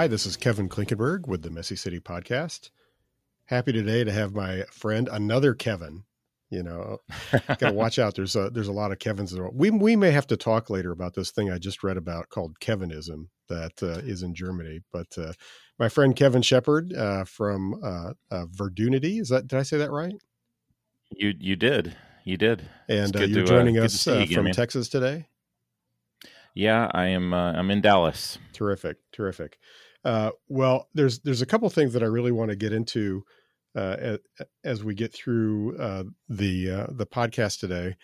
Hi, this is Kevin Klinkenberg with the Messy City Podcast. Happy today to have my friend, another Kevin. You know, got to watch out. There's a there's a lot of Kevins. We we may have to talk later about this thing I just read about called Kevinism that uh, is in Germany. But uh, my friend Kevin Shepherd uh, from uh, uh, Verdunity is that did I say that right? You you did you did. And uh, you're to, joining us you again, from man. Texas today. Yeah, I am. I'm in Dallas. Terrific, terrific. Well, there's there's a couple things that I really want to get into uh, as we get through uh, the uh, the podcast today.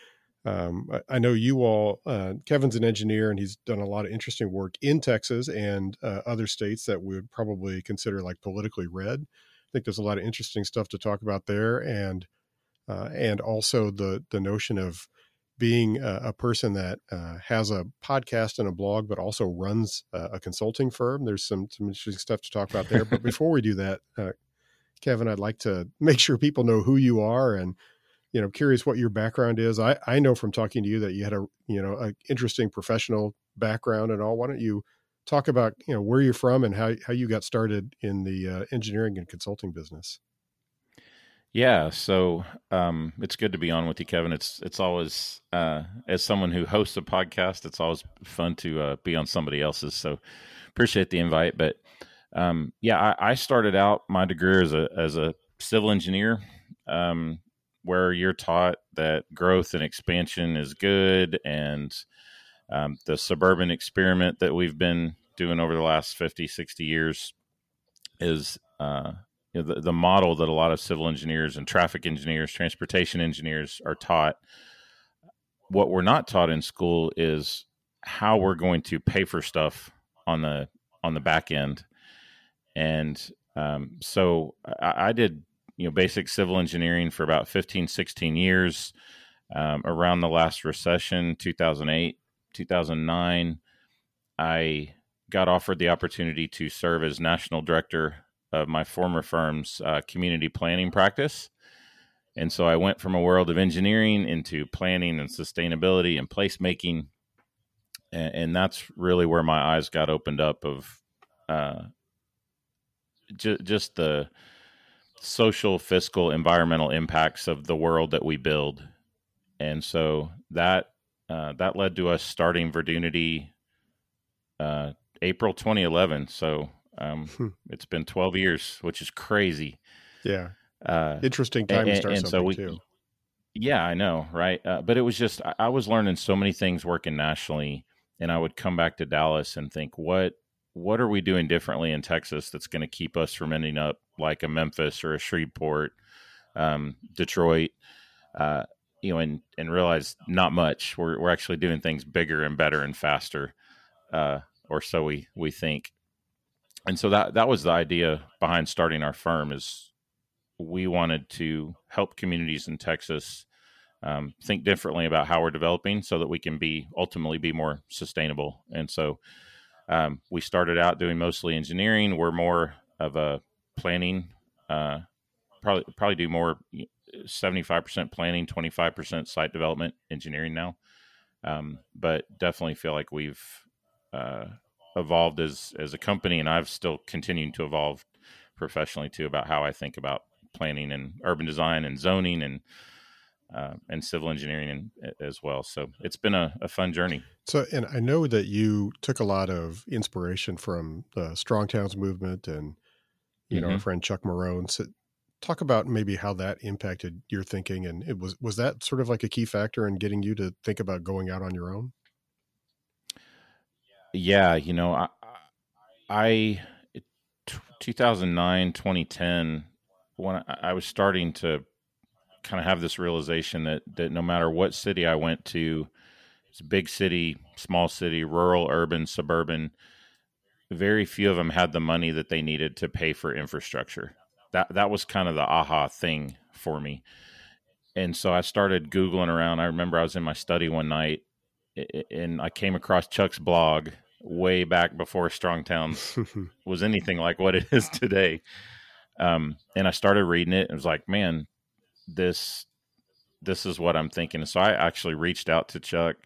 Um, I, I, know you all. Uh, Kevin's an engineer, and he's done a lot of interesting work in Texas and uh, other states that we would probably consider like politically red. I think there's a lot of interesting stuff to talk about there, and uh, and also the the notion of being a, a person that has a podcast and a blog, but also runs a consulting firm. There's some some interesting stuff to talk about there. But before we do that, Kevin, I'd like to make sure people know who you are and you know curious what your background is. I I know from talking to you that you had a you know an interesting professional background and all. Why don't you talk about you know where you're from and how how you got started in the uh, engineering and consulting business? Yeah, so um, it's good to be on with you, Kevin. It's it's always uh, as someone who hosts a podcast, it's always fun to uh, be on somebody else's. So appreciate the invite, but um, yeah, I, I, started out my degree as a as a civil engineer, um, where you're taught that growth and expansion is good, and um, the suburban experiment that we've been doing over the last 50, 60 years is uh, you know, the, the model that a lot of civil engineers and traffic engineers, transportation engineers are taught. What we're not taught in school is how we're going to pay for stuff on the on the back end and um, so I, I, did, you know, basic civil engineering for about 15, 16 years. Um, around the last recession, 2008, 2009, I got offered the opportunity to serve as national director of my former firm's uh, community planning practice. And so I went from a world of engineering into planning and sustainability and placemaking. And, and that's really where my eyes got opened up of uh, ju- just the social, fiscal, environmental impacts of the world that we build, and so that uh, that led to us starting Verdunity uh, April 2011. So um, hmm. it's been 12 years, which is crazy. Yeah, uh, interesting time and, to start something so we, too. Yeah, I know, right? Uh, but it was just I, I was learning so many things working nationally, and I would come back to Dallas and think, what what are we doing differently in Texas that's going to keep us from ending up like a Memphis or a Shreveport, um, Detroit, uh, you know, and and realize not much. We're we're actually doing things bigger and better and faster, uh, or so we we think. And so that that was the idea behind starting our firm is we wanted to help communities in Texas um, think differently about how we're developing so that we can be ultimately be more sustainable. And so um, we started out doing mostly engineering. We're more of a planning, uh, probably probably do more seventy five percent planning, twenty five percent site development, engineering now. Um, but definitely feel like we've uh, evolved as as a company, and I've still continued to evolve professionally too about how I think about planning and urban design and zoning and uh, and civil engineering in, as well. So it's been a, a, fun journey. So, and I know that you took a lot of inspiration from the Strong Towns movement and, you mm-hmm. know, our mm-hmm. friend Chuck Marohn. So talk about maybe how that impacted your thinking. And it was, was that sort of like a key factor in getting you to think about going out on your own? Yeah. You know, I, I 2009, 2010, when I was starting to kind of have this realization that that no matter what city I went to, it's big city, small city, rural, urban, suburban, very few of them had the money that they needed to pay for infrastructure. That that was kind of the aha thing for me. And so I started googling around. I remember I was in my study one night and I came across Chuck's blog way back before Strong Towns was anything like what it is today. Um, and I started reading it and was like, man, this this is what I'm thinking. So I actually reached out to Chuck,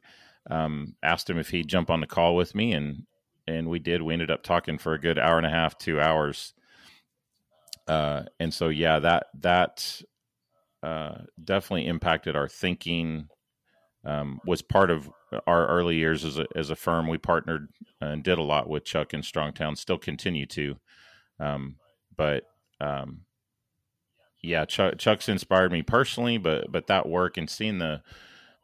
um, asked him if he'd jump on the call with me, and and we did. We ended up talking for a good hour and a half, two hours. Uh, and so, yeah, that that uh, definitely impacted our thinking. Um, was part of our early years as a as a firm. We partnered and did a lot with Chuck and Strongtown. Still continue to, um, but um, yeah, Chuck, Chuck's inspired me personally. But but that work and seeing the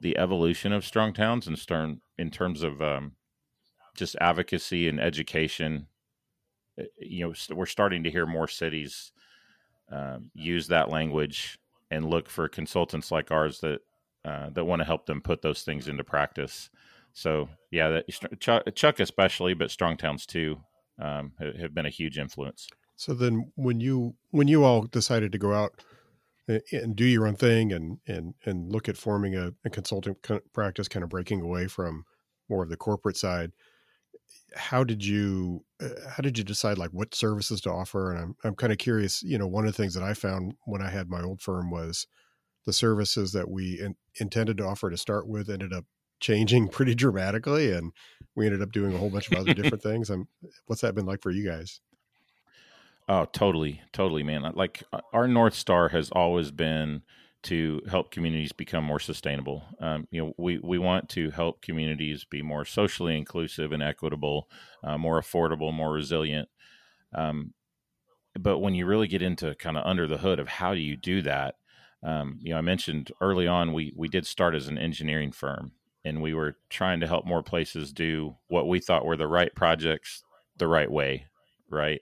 the evolution of strong towns and stern in terms of um, just advocacy and education. Eh, you know, we're starting to hear more cities um, use that language and look for consultants like ours that uh, that want to help them put those things into practice. So yeah, that, Chuck, Chuck especially, but strong towns too, um, have been a huge influence. So then, when you when you all decided to go out and do your own thing and and and look at forming a, a consulting practice kind of breaking away from more of the corporate side how did you uh, how did you decide like what services to offer and i'm i'm kind of curious you know one of the things that i found when i had my old firm was the services that we in, intended to offer to start with ended up changing pretty dramatically and we ended up doing a whole bunch of other different things i'm what's that been like for you guys Oh, totally, totally, man. Like uh, our north star has always been to help communities become more sustainable. Um, you know, we we want to help communities be more socially inclusive and equitable, uh, more affordable, more resilient. Um, but when you really get into kind of under the hood of how do you do that, um, you know, I mentioned early on we we did start as an engineering firm, and we were trying to help more places do what we thought were the right projects the right way, right?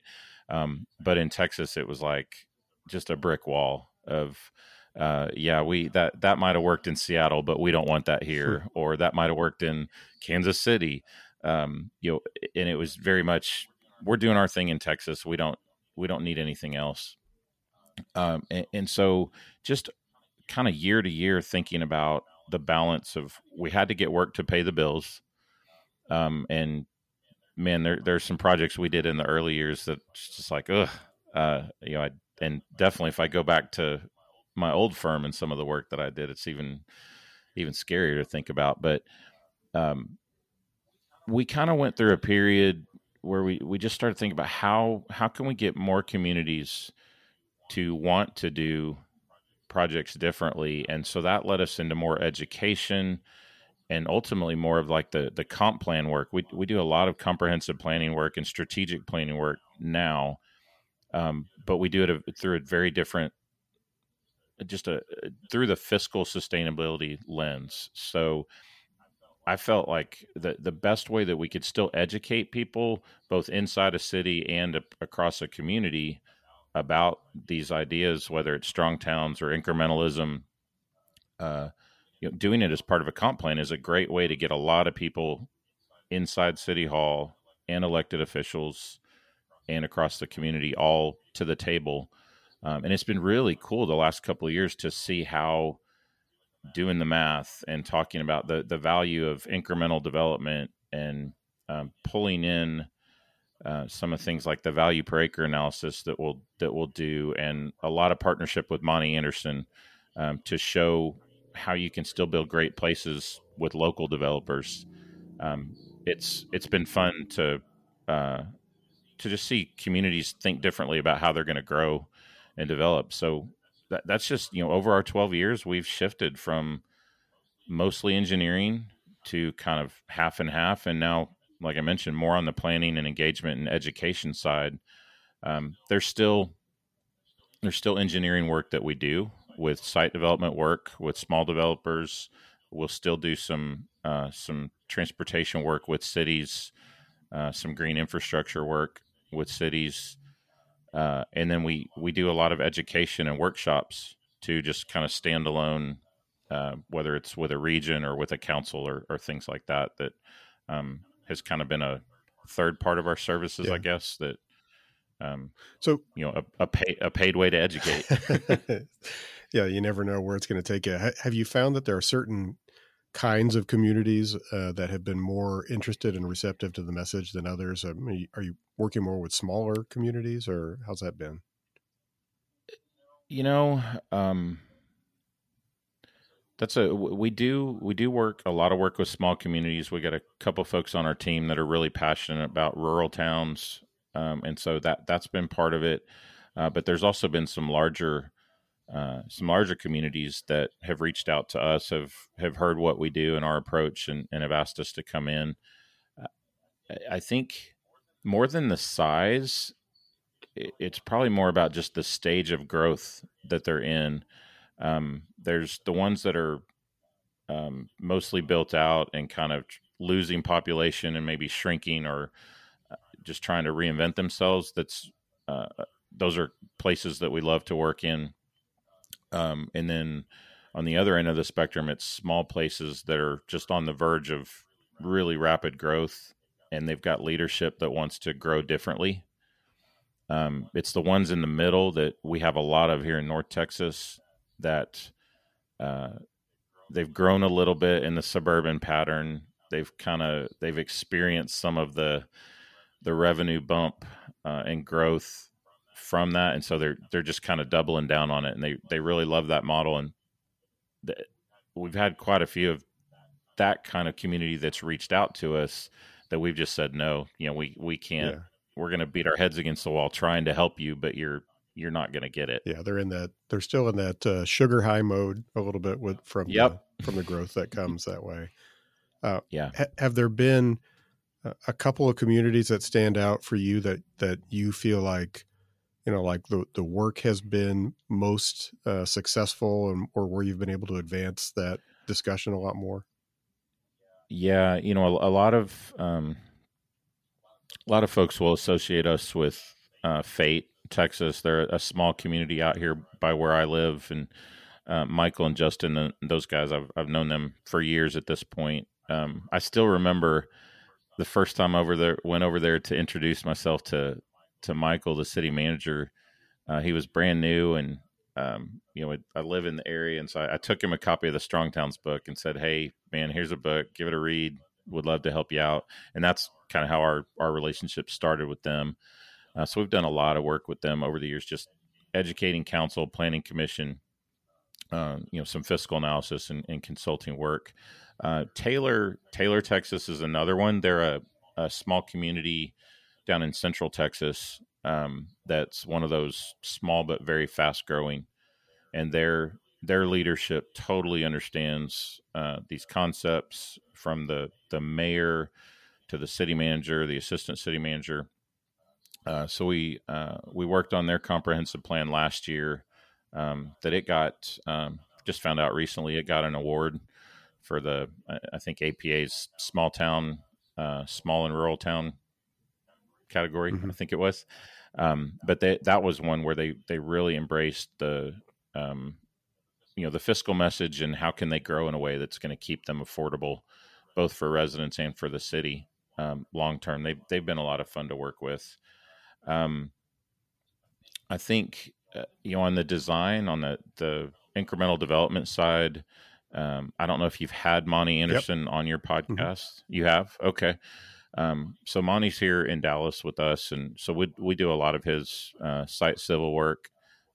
Um, but in Texas, it was like just a brick wall of, uh, yeah, we that that might have worked in Seattle, but we don't want that here, or that might have worked in Kansas City. Um, you know, and it was very much we're doing our thing in Texas. We don't we don't need anything else. Um, and, and so just kind of year to year thinking about the balance of we had to get work to pay the bills um, and man, there there's some projects we did in the early years that just like, ugh, uh, you know, I, and definitely if I go back to my old firm and some of the work that I did, it's even even scarier to think about. But um, we kind of went through a period where we we just started thinking about how how can we get more communities to want to do projects differently, and so that led us into more education and ultimately more of like the the comp plan work. We we do a lot of comprehensive planning work and strategic planning work now, um, but we do it through a very different, just a through the fiscal sustainability lens. So. I felt like the the best way that we could still educate people, both inside a city and a, across a community, about these ideas, whether it's strong towns or incrementalism, uh, you know, doing it as part of a comp plan is a great way to get a lot of people inside City Hall and elected officials and across the community all to the table. Um, and it's been really cool the last couple of years to see how doing the math and talking about the the value of incremental development and um, pulling in uh, some of things like the value per acre analysis that we'll that we'll do, and a lot of partnership with Monte Anderson um, to show how you can still build great places with local developers. Um, it's it's been fun to uh, to just see communities think differently about how they're going to grow and develop. So that, that's just you know over our twelve years, we've shifted from mostly engineering to kind of half and half, and now, like I mentioned, more on the planning and engagement and education side. Um, there's still there's still engineering work that we do with site development work with small developers. We'll still do some uh, some transportation work with cities, uh, some green infrastructure work with cities, uh, and then we we do a lot of education and workshops to just kind of stand alone, uh, whether it's with a region or with a council or, or things like that. That um, has kind of been a third part of our services, yeah. I guess. That um, so you know a, a, pay, a paid way to educate. yeah, you never know where it's going to take you. have you found that there are certain kinds of communities uh, that have been more interested and receptive to the message than others? Um, are you working more with smaller communities, or how's that been? You know, um, That's a we do we do work a lot of work with small communities. We got a couple folks on our team that are really passionate about rural towns, um, and so that that's been part of it. Uh, but there's also been some larger uh, some larger communities that have reached out to us, have have heard what we do and our approach, and, and have asked us to come in. Uh, I think more than the size, it's probably more about just the stage of growth that they're in. Um, there's the ones that are um, mostly built out and kind of losing population and maybe shrinking or uh, just trying to reinvent themselves. That's uh, uh, those are places that we love to work in. Um, and then on the other end of the spectrum, it's small places that are just on the verge of really rapid growth, and they've got leadership that wants to grow differently. Um, it's the ones in the middle that we have a lot of here in North Texas that uh, they've grown a little bit in the suburban pattern. They've kind of they've experienced some of the the revenue bump uh, and growth from that, and so they're they're just kind of doubling down on it, and they they really love that model. And the, we've had quite a few of that kind of community that's reached out to us that we've just said no. You know, we we can't. Yeah. We're going to beat our heads against the wall trying to help you, but you're you're not going to get it. Yeah, they're in that. They're still in that uh, sugar high mode a little bit with from yep. the, from the growth that comes that way. Uh, yeah. Ha- have there been a couple of communities that stand out for you that that you feel like you know like the the work has been most uh, successful and or where you've been able to advance that discussion a lot more? Yeah, you know, a, a lot of um, a lot of folks will associate us with uh, Fate Texas. They're a small community out here by where I live, and uh, Michael and Justin, and those guys, I've I've known them for years at this point. Um, I still remember the first time over there went over there to introduce myself to to Michael, the city manager. Uh, he was brand new, and um, you know I live in the area, and so I, I took him a copy of the Strong Towns book and said, "Hey, man, here's a book. Give it a read. Would love to help you out." And that's kind of how our our relationship started with them. Uh, so we've done a lot of work with them over the years, just educating council, planning commission, uh, you know, some fiscal analysis and, and consulting work. Uh, Taylor, Taylor, Texas is another one. They're a, a small community down in Central Texas. Um, that's one of those small but very fast growing, and their their leadership totally understands uh, these concepts from the the mayor to the city manager, the assistant city manager uh, so we uh, we worked on their comprehensive plan last year. Um, that it got um, just found out recently it got an award for the I think APA's small town, uh, small and rural town category. Mm-hmm. I think it was. Um, but they, that was one where they they really embraced the um, you know the fiscal message and how can they grow in a way that's going to keep them affordable, both for residents and for the city um, long term. They they've been a lot of fun to work with. Um, I think uh, you know on the design on the the incremental development side. Um, I don't know if you've had Monte Anderson yep. on your mm-hmm. podcast. Mm-hmm. You have, okay. Um, so Monte's here in Dallas with us, and so we we do a lot of his uh, site civil work.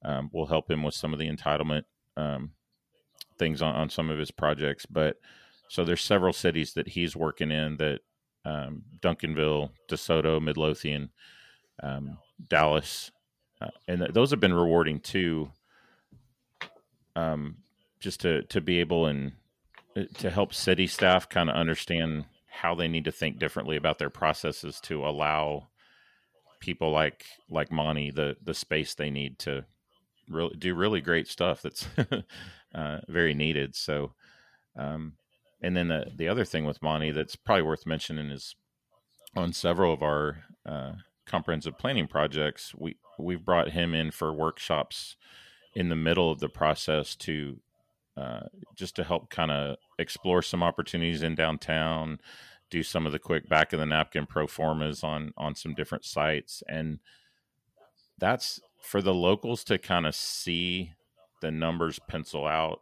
Um, we'll help him with some of the entitlement um, things on, on some of his projects. But so there's several cities that he's working in that um, Duncanville, DeSoto, Midlothian, um, Dallas, uh, and th- those have been rewarding too. Um, just to to be able and uh, to help city staff kind of understand how they need to think differently about their processes to allow people like like Monte the the space they need to really do really great stuff that's uh, very needed. So, um, and then the the other thing with Monte that's probably worth mentioning is on several of our uh, comprehensive planning projects, we we've brought him in for workshops in the middle of the process to uh, just to help kind of explore some opportunities in downtown, do some of the quick back of the napkin pro formas on on some different sites, and that's for the locals to kind of see the numbers pencil out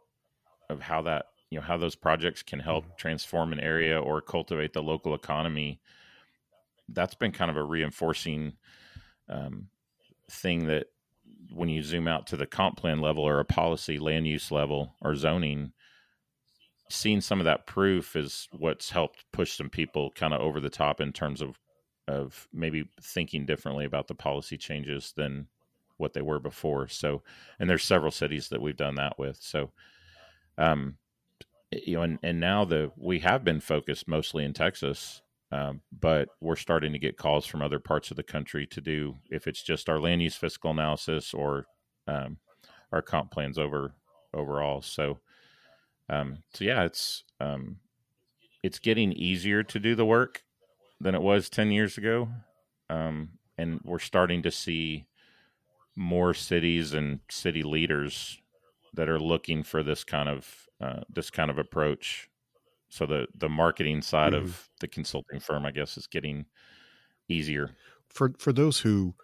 of how that you know how those projects can help mm-hmm. transform an area or cultivate the local economy that's been kind of a reinforcing um, thing that when you zoom out to the comp plan level or a policy land use level or zoning, seeing some of that proof is what's helped push some people kind of over the top in terms of of maybe thinking differently about the policy changes than what they were before. So, and there's several cities that we've done that with. So, um, you know, and, and now the we have been focused mostly in Texas, um, but we're starting to get calls from other parts of the country to do if it's just our land use fiscal analysis or um, our comp plans over overall. So, um, so yeah, it's um, it's getting easier to do the work than it was ten years ago, um, and we're starting to see more cities and city leaders that are looking for this kind of uh, this kind of approach. So the the marketing side mm-hmm. of the consulting firm, I guess, is getting easier for for those who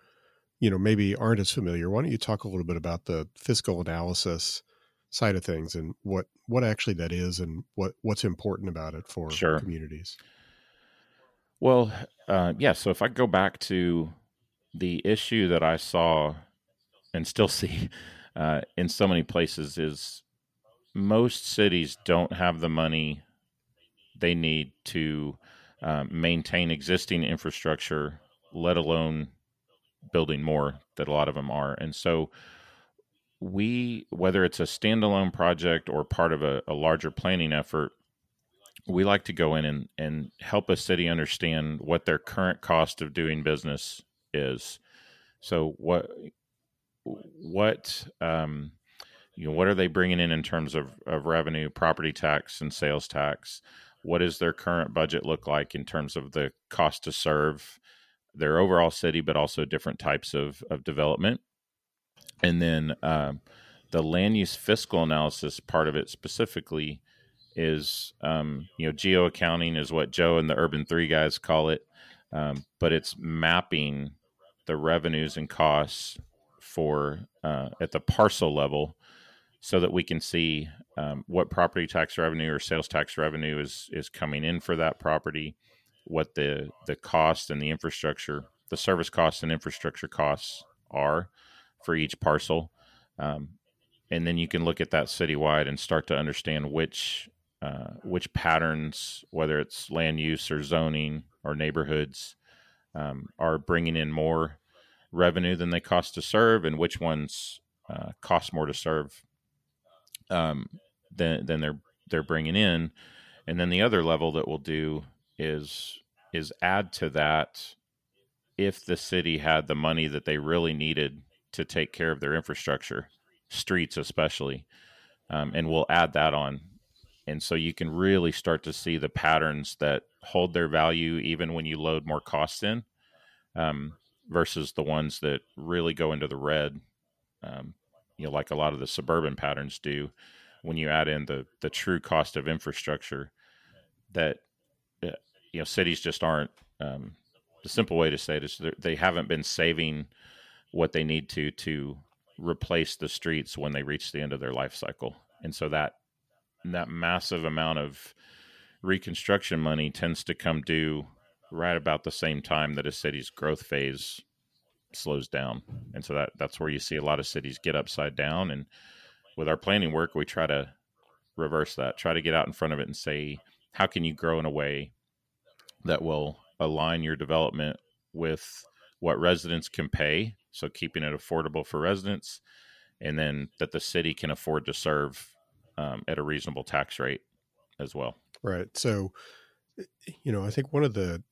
you know maybe aren't as familiar. Why don't you talk a little bit about the fiscal analysis side of things and what what actually that is and what what's important about it for sure. communities? Well, uh, yeah. So if I go back to the issue that I saw and still see uh, in so many places is most cities don't have the money they need to um, maintain existing infrastructure, let alone building more that a lot of them are. And so we, whether it's a standalone project or part of a, a larger planning effort, we like to go in and, and help a city understand what their current cost of doing business is. So what what um, you know what are they bringing in in terms of, of revenue property tax and sales tax what does their current budget look like in terms of the cost to serve their overall city but also different types of, of development? And then um, the land use fiscal analysis part of it specifically is um, you know geo accounting is what joe and the Urban3 guys call it um, but it's mapping the revenues and costs for uh, at the parcel level so that we can see um, what property tax revenue or sales tax revenue is is coming in for that property, what the the cost and the infrastructure, the service costs and infrastructure costs are for each parcel, um, and then you can look at that citywide and start to understand which uh, which patterns, whether it's land use or zoning or neighborhoods, um, are bringing in more revenue than they cost to serve, and which ones uh, cost more to serve um, than than they're they're bringing in. And then the other level that we'll do is is add to that if the city had the money that they really needed to take care of their infrastructure, streets especially, um, and we'll add that on. And so you can really start to see the patterns that hold their value even when you load more costs in. Um, versus the ones that really go into the red, um, you know, like a lot of the suburban patterns do. When you add in the the true cost of infrastructure, that uh, you know cities just aren't. Um, the simple way to say it is they haven't been saving what they need to to replace the streets when they reach the end of their life cycle, and so that that massive amount of reconstruction money tends to come due right about the same time that a city's growth phase slows down. And so that that's where you see a lot of cities get upside down. And with our planning work, we try to reverse that, try to get out in front of it and say, how can you grow in a way that will align your development with what residents can pay? So keeping it affordable for residents, and then that the city can afford to serve um, at a reasonable tax rate as well. Right. So, you know, I think one of the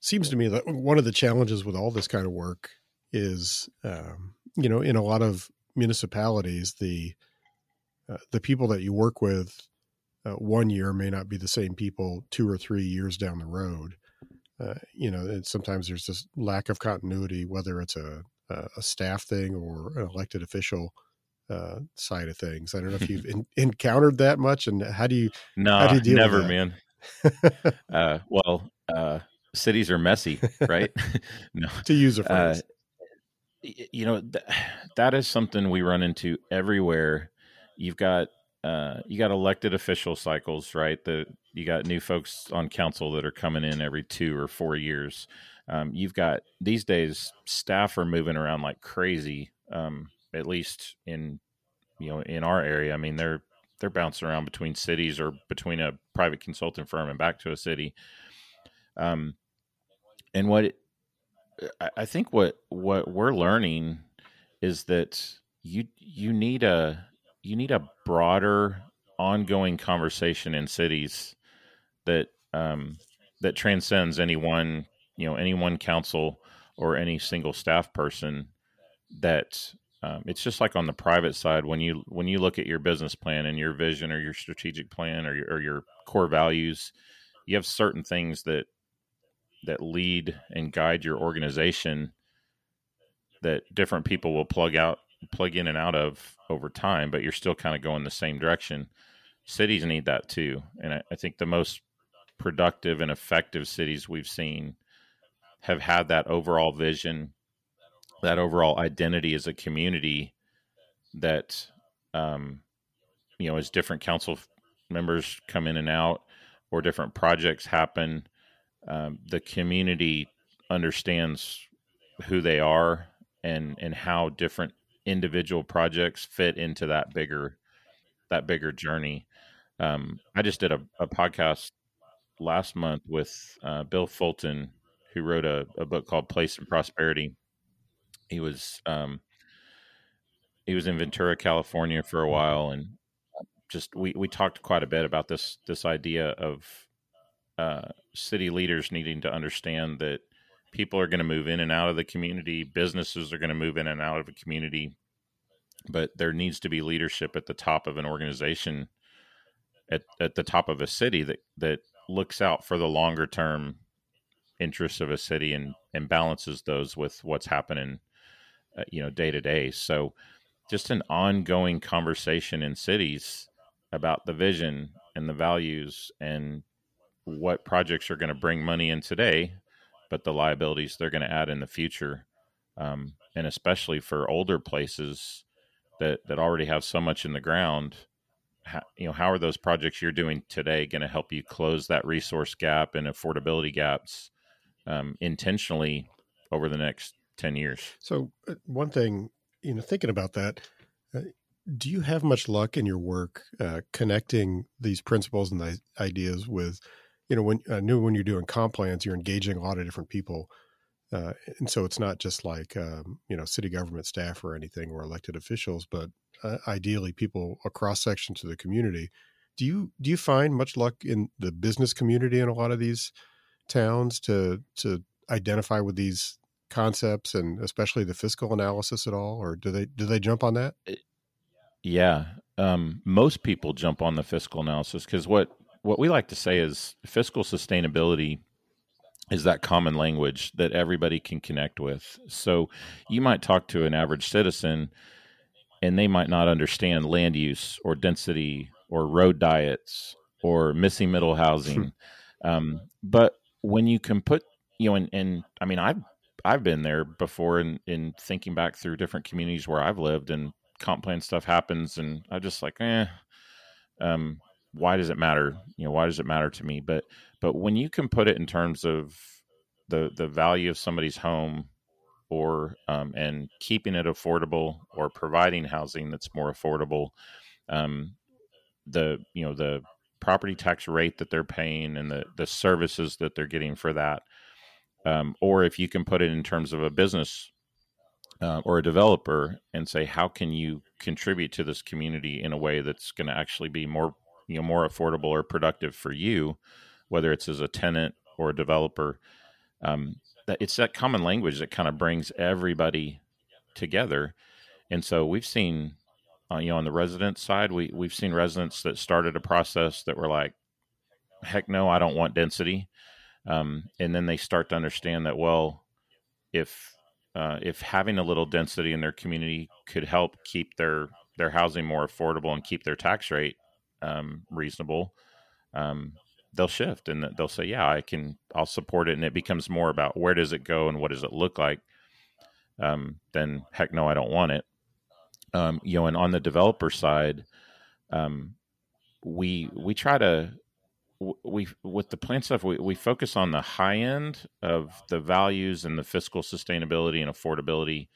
seems to me that one of the challenges with all this kind of work is, um, you know, in a lot of municipalities, the uh, the people that you work with uh, one year may not be the same people two or three years down the road. Uh, you know, and sometimes there's this lack of continuity, whether it's a a staff thing or an elected official uh, side of things. I don't know if you've in, encountered that much, and how do you? No, how do you deal never, man. uh, well, uh, cities are messy, right? no, to use a uh, phrase. You know th- that is something we run into everywhere. You've got uh, you got elected official cycles, right? The you got new folks on council that are coming in every two or four years. Um, you've got these days staff are moving around like crazy. Um, at least in you know in our area. I mean, they're they're bouncing around between cities or between a private consulting firm and back to a city. Um, and what I think what what we're learning is that you you need a you need a broader ongoing conversation in cities that um, that transcends any one you know any one council or any single staff person that um, it's just like on the private side when you when you look at your business plan and your vision or your strategic plan or your, or your core values you have certain things that that lead and guide your organization that different people will plug out plug in and out of over time but you're still kind of going the same direction. Cities need that too and I, I think the most productive and effective cities we've seen have had that overall vision that overall identity as a community that um, you know as different council members come in and out or different projects happen um, the community understands who they are and and how different individual projects fit into that bigger that bigger journey. Um, I just did a, a, podcast last month with uh, Bill Fulton, who wrote a, a, book called Place and Prosperity. He was um, he was in Ventura, California, for a while, and just we we talked quite a bit about this this idea of uh, city leaders needing to understand that people are going to move in and out of the community, businesses are going to move in and out of a community, but there needs to be leadership at the top of an organization, at at the top of a city that that looks out for the longer term interests of a city and and balances those with what's happening, uh, you know, day to day. So, just an ongoing conversation in cities about the vision and the values and what projects are going to bring money in today, but the liabilities they're going to add in the future. Um, and especially for older places that, that already have so much in the ground, how, you know, how are those projects you're doing today going to help you close that resource gap and affordability gaps um, intentionally over the next 10 years? So uh, one thing, you know, thinking about that, uh, do you have much luck in your work uh, connecting these principles and the ideas with you know, when I knew when you're doing comp plans, you're engaging a lot of different people. Uh, and so it's not just like, um, you know, city government staff or anything or elected officials, but uh, ideally people across sections of the community. Do you, do you find much luck in the business community in a lot of these towns to, to identify with these concepts and especially the fiscal analysis at all, or do they, do they jump on that? Yeah. Um, most people jump on the fiscal analysis because what what we like to say is fiscal sustainability is that common language that everybody can connect with. So you might talk to an average citizen and they might not understand land use or density or road diets or missing middle housing. um, but when you can put, you know, and, and I mean, I've, I've been there before in, in thinking back through different communities where I've lived and comp plan stuff happens and I just like, eh, um, why does it matter? You know, why does it matter to me? But but when you can put it in terms of the the value of somebody's home or um, and keeping it affordable or providing housing that's more affordable, um, the you know the property tax rate that they're paying and the the services that they're getting for that, um, or if you can put it in terms of a business uh, or a developer and say how can you contribute to this community in a way that's going to actually be more you know more affordable or productive for you, whether it's as a tenant or a developer. Um, that it's that common language that kind of brings everybody together, and so we've seen, uh, you know, on the resident side, we we've seen residents that started a process that were like, "Heck no, I don't want density," um, and then they start to understand that well, if uh, if having a little density in their community could help keep their their housing more affordable and keep their tax rate um, reasonable, um, they'll shift and they'll say, "Yeah, I can. I'll support it." And it becomes more about where does it go and what does it look like. Um, then heck no, I don't want it. Um, you know, and on the developer side, um, we we try to we with the plan stuff we, we focus on the high end of the values and the fiscal sustainability and affordability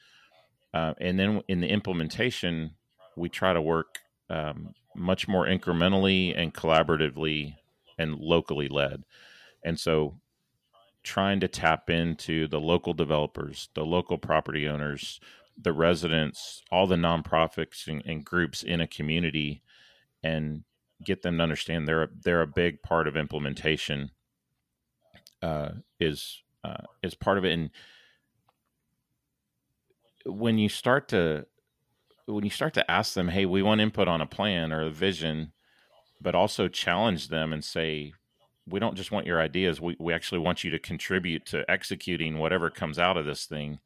uh, and then in the implementation we try to work um, much more incrementally and collaboratively and locally led. And so trying to tap into the local developers, the local property owners, the residents, all the nonprofits and, and groups in a community and get them to understand they're a, they're a big part of implementation uh, is uh, is part of it. And when you start to when you start to ask them, "Hey, we want input on a plan or a vision," but also challenge them and say, "We don't just want your ideas. We we actually want you to contribute to executing whatever comes out of this thing."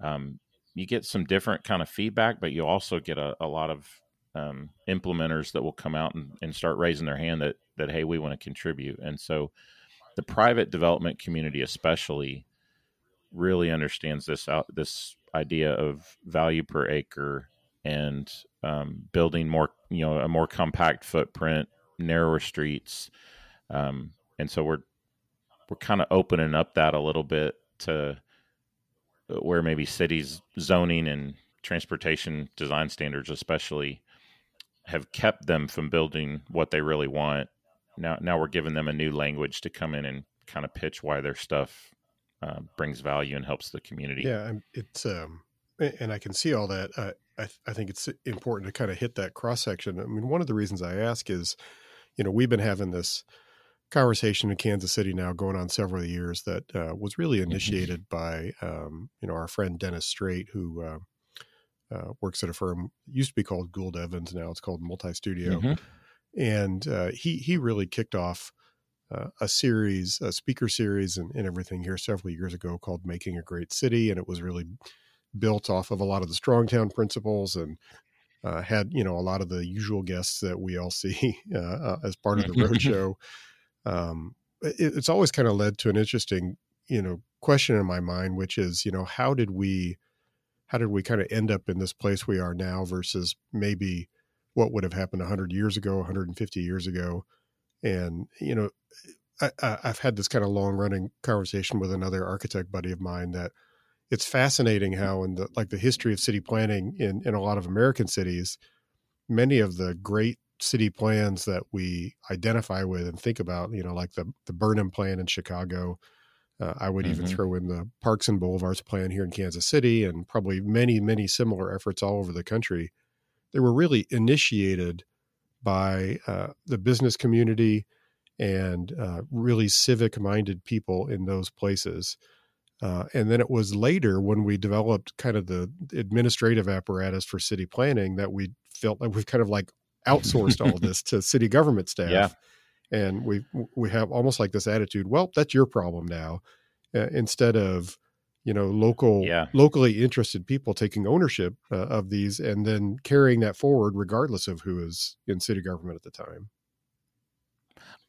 Um, you get some different kind of feedback, but you also get a, a lot of um, implementers that will come out and, and start raising their hand that that hey, we want to contribute. And so, the private development community, especially, really understands this out this idea of value per acre and um, building more, you know, a more compact footprint, narrower streets, um, and so we're we're kind of opening up that a little bit to where maybe cities zoning and transportation design standards, especially, have kept them from building what they really want. Now, now we're giving them a new language to come in and kind of pitch why their stuff uh, brings value and helps the community. Yeah, it's um, and I can see all that. Uh, I th- I think it's important to kind of hit that cross section. I mean, one of the reasons I ask is, you know, we've been having this conversation in Kansas City now going on several years that uh, was really mm-hmm. initiated by um, you know our friend Dennis Strait who uh, uh, works at a firm used to be called Gould Evans now it's called Multistudio mm-hmm. and uh, he he really kicked off uh, a series a speaker series and, and everything here several years ago called Making a Great City and it was really built off of a lot of the Strongtown principles and uh, had you know a lot of the usual guests that we all see uh, uh, as part of the roadshow. um, it, it's always kind of led to an interesting you know question in my mind, which is you know how did we how did we kind of end up in this place we are now versus maybe what would have happened 100 years ago 150 years ago and you know I, have had this kind of long running conversation with another architect buddy of mine that it's fascinating how in the like the history of city planning in in a lot of American cities, many of the great city plans that we identify with and think about, you know, like the the Burnham plan in Chicago. Uh, I would mm-hmm. even throw in the Parks and Boulevards plan here in Kansas City, and probably many many similar efforts all over the country. They were really initiated by uh, the business community and uh, really civic minded people in those places. Uh, and then it was later when we developed kind of the administrative apparatus for city planning that we felt like we've kind of like outsourced all this to city government staff. Yeah. And we we have almost like this attitude. Well, that's your problem now, uh, instead of you know local yeah. locally interested people taking ownership uh, of these and then carrying that forward regardless of who is in city government at the time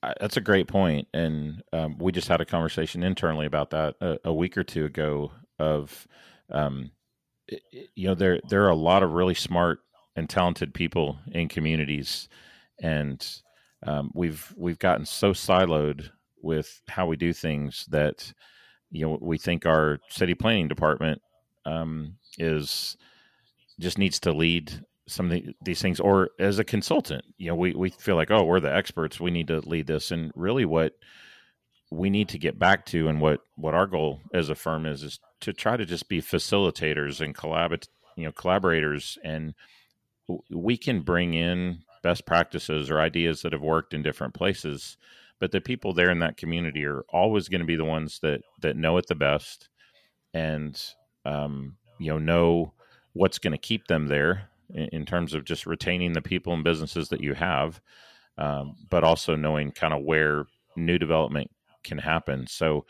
that's a great point, and um, we just had a conversation internally about that a, a week or two ago. Of, um, you know, there there are a lot of really smart and talented people in communities, and um, we've we've gotten so siloed with how we do things that you know we think our city planning department um, is just needs to lead some of the, these things or as a consultant you know we, we feel like oh we're the experts we need to lead this. And really what we need to get back to and what what our goal as a firm is is to try to just be facilitators and collab you know collaborators. And we can bring in best practices or ideas that have worked in different places but the people there in that community are always going to be the ones that that know it the best and um, you know know what's going to keep them there in, terms of just retaining the people and businesses that you have, um, but also knowing kind of where new development can happen. So,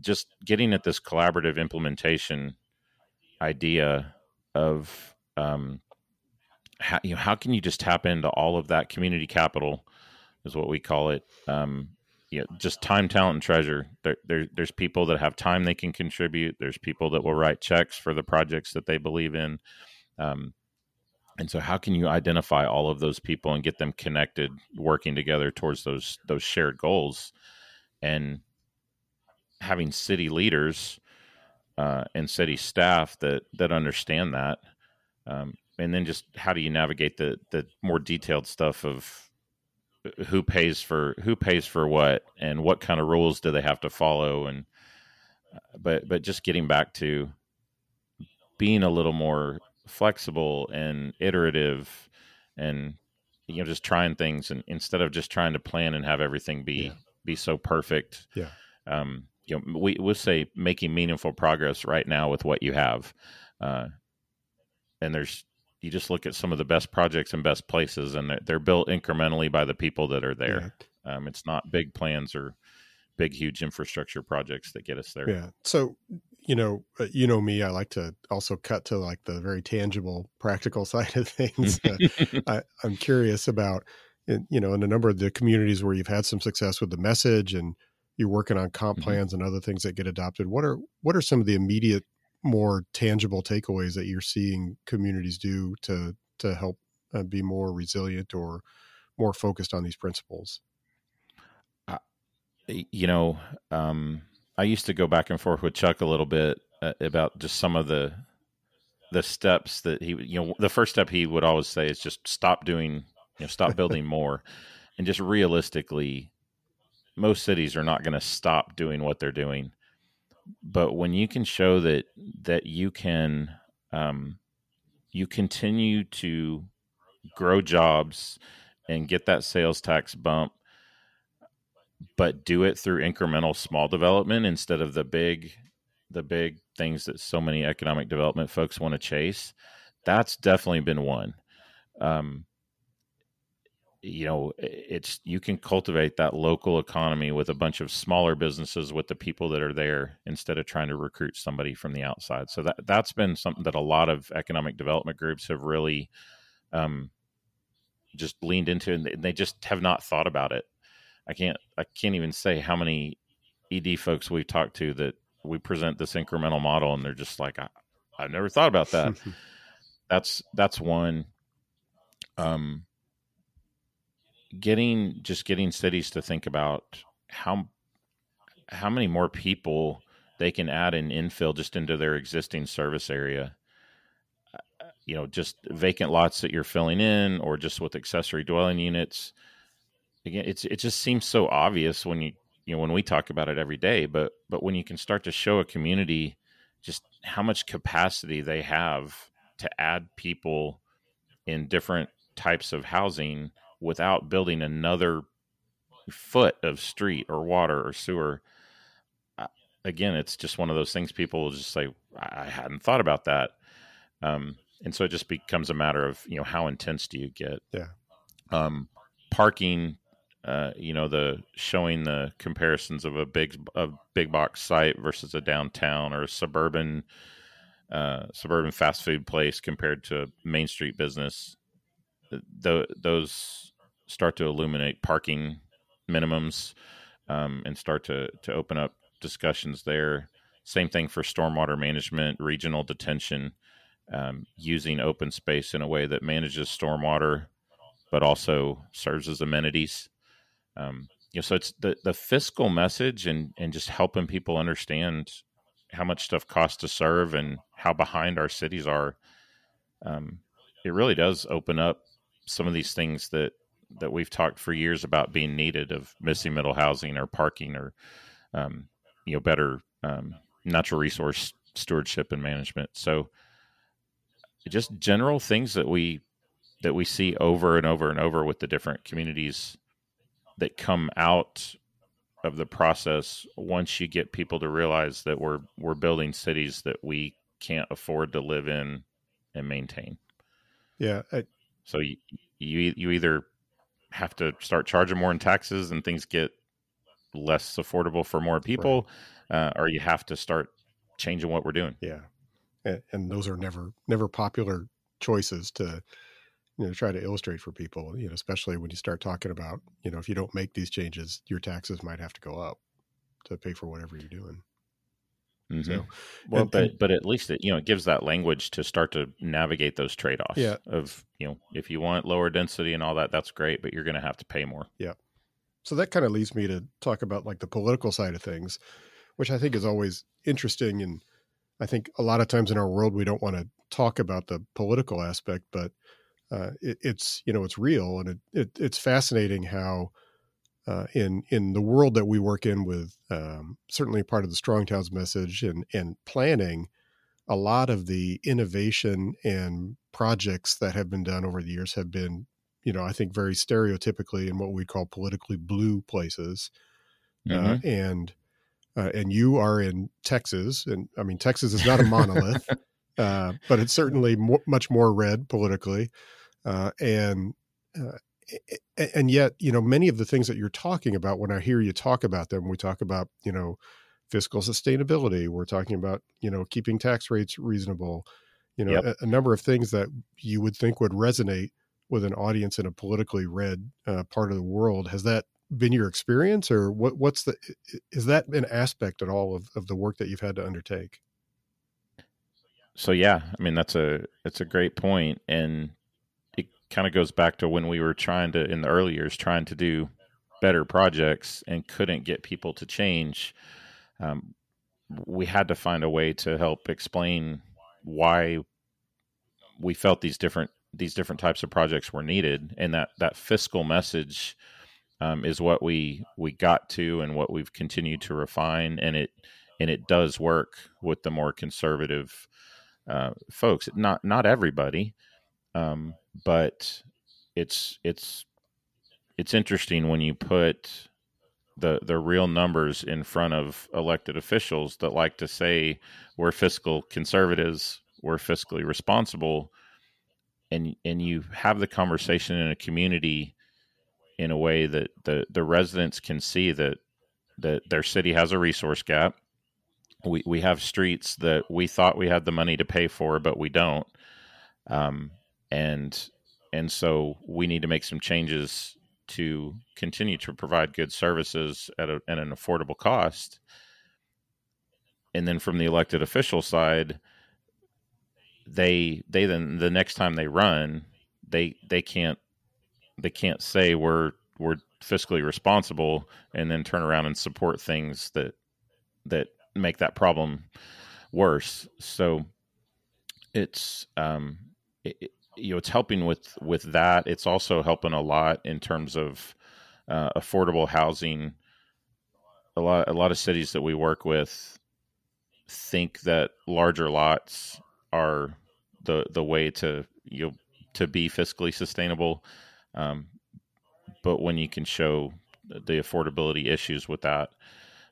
just getting at this collaborative implementation idea of um, how, you know how can you just tap into all of that community capital is what we call it um, you know, just time talent and treasure. There, there, there's people that have time they can contribute. There's people that will write checks for the projects that they believe in. Um, and so how can you identify all of those people and get them connected working together towards those those shared goals? And having city leaders uh, and city staff that that understand that um, and then just how do you navigate the the more detailed stuff of who pays for who pays for what and what kind of rules do they have to follow? And uh, but but just getting back to being a little more flexible and iterative and you know just trying things and instead of just trying to plan and have everything be yeah. be so perfect yeah um you know we we'll say making meaningful progress right now with what you have uh and there's you just look at some of the best projects and best places and they're, they're built incrementally by the people that are there yeah. um, it's not big plans or big huge infrastructure projects that get us there yeah so you know uh, you know me i like to also cut to like the very tangible practical side of things uh, I, i'm curious about you know in a number of the communities where you've had some success with the message and you're working on comp mm-hmm. plans and other things that get adopted what are what are some of the immediate more tangible takeaways that you're seeing communities do to to help uh, be more resilient or more focused on these principles? Uh, you know, um, I used to go back and forth with Chuck a little bit uh, about just some of the the steps that he, you know, the first step he would always say is just stop doing, you know, stop building more, and just realistically, most cities are not going to stop doing what they're doing. But when you can show that that you can um, you continue to grow jobs and get that sales tax bump but do it through incremental small development instead of the big the big things that so many economic development folks want to chase. That's definitely been one. Um, you know it's you can cultivate that local economy with a bunch of smaller businesses with the people that are there instead of trying to recruit somebody from the outside. So that that's been something that a lot of economic development groups have really um, just leaned into and they just have not thought about it i can't i can't even say how many ed folks we've talked to that we present this incremental model and they're just like I, i've never thought about that. That's that's one. Um getting just getting cities to think about how how many more people they can add in infill just into their existing service area. Uh, you know just vacant lots that you're filling in or just with accessory dwelling units again it's it just seems so obvious when you you know when we talk about it every day but but when you can start to show a community just how much capacity they have to add people in different types of housing without building another foot of street or water or sewer. Again, it's just one of those things people will just say, I hadn't thought about that. Um, and so it just becomes a matter of, you know, how intense do you get? Yeah. Um, parking, uh, you know, the showing the comparisons of a big, a big box site versus a downtown or a suburban, uh, suburban fast food place compared to a Main Street business. Those start to illuminate parking minimums um, and start to to open up discussions there. Same thing for stormwater management, regional detention, um, using open space in a way that manages stormwater, but also serves as amenities. Um, you know, so it's the the fiscal message and and just helping people understand how much stuff costs to serve and how behind our cities are. Um, it really does open up some of these things that that we've talked for years about being needed of missing middle housing or parking or um, you know better um, natural resource stewardship and management. So just general things that we that we see over and over and over with the different communities that come out of the process once you get people to realize that we're we're building cities that we can't afford to live in and maintain. Yeah. I, so you, you you either have to start charging more in taxes and things get less affordable for more people, right. uh, or you have to start changing what we're doing. Yeah, and, and, those are never never popular choices to you know try to illustrate for people. You know, especially when you start talking about you know if you don't make these changes, your taxes might have to go up to pay for whatever you're doing. Mm-hmm. So, well, and, but and, but at least it you know it gives that language to start to navigate those trade offs. Yeah. Of you know if you want lower density and all that, that's great, but you're going to have to pay more. Yeah. So that kind of leads me to talk about like the political side of things, which I think is always interesting. And I think a lot of times in our world we don't want to talk about the political aspect, but uh, it, it's you know it's real and it, it it's fascinating how uh, in in the world that we work in with um, certainly part of the strong towns message and and planning a lot of the innovation and projects that have been done over the years have been you know i think very stereotypically in what we call politically blue places uh, mm-hmm. uh, and uh, and you are in texas and i mean texas is not a monolith uh, but it's certainly much more red politically uh, and uh, and yet you know many of the things that you're talking about when i hear you talk about them we talk about you know fiscal sustainability we're talking about you know keeping tax rates reasonable you know yep. a, a, number of things that you would think would resonate with an audience in a politically red uh, part of the world has that been your experience or what what's the is that an aspect at all of, of the work that you've had to undertake so yeah i mean that's a that's a great point and it kind of goes back to when we were trying to in the early years trying to do better projects and couldn't get people to change um, we had to find a way to help explain why we felt these different these different types of projects were needed and that that fiscal message um, is what we we got to and what we've continued to refine and it and it does work with the more conservative uh, folks not not everybody um, but it's it's it's interesting when you put the the real numbers in front of elected officials that like to say we're fiscal conservatives, we're fiscally responsible, and and you have the conversation in a community in a way that the the residents can see that that their city has a resource gap. We we have streets that we thought we had the money to pay for, but we don't. Um, and and so we need to make some changes to continue to provide good services at, a, at an affordable cost. And then from the elected official side, they they then the next time they run, they they can't they can't say we're we're fiscally responsible and then turn around and support things that that make that problem worse. So it's um, it, you know it's helping with with that. It's also helping a lot in terms of uh, affordable housing. A lot a lot of cities that we work with think that larger lots are the the way to you know, to be fiscally sustainable. Um, but when you can show the affordability issues with that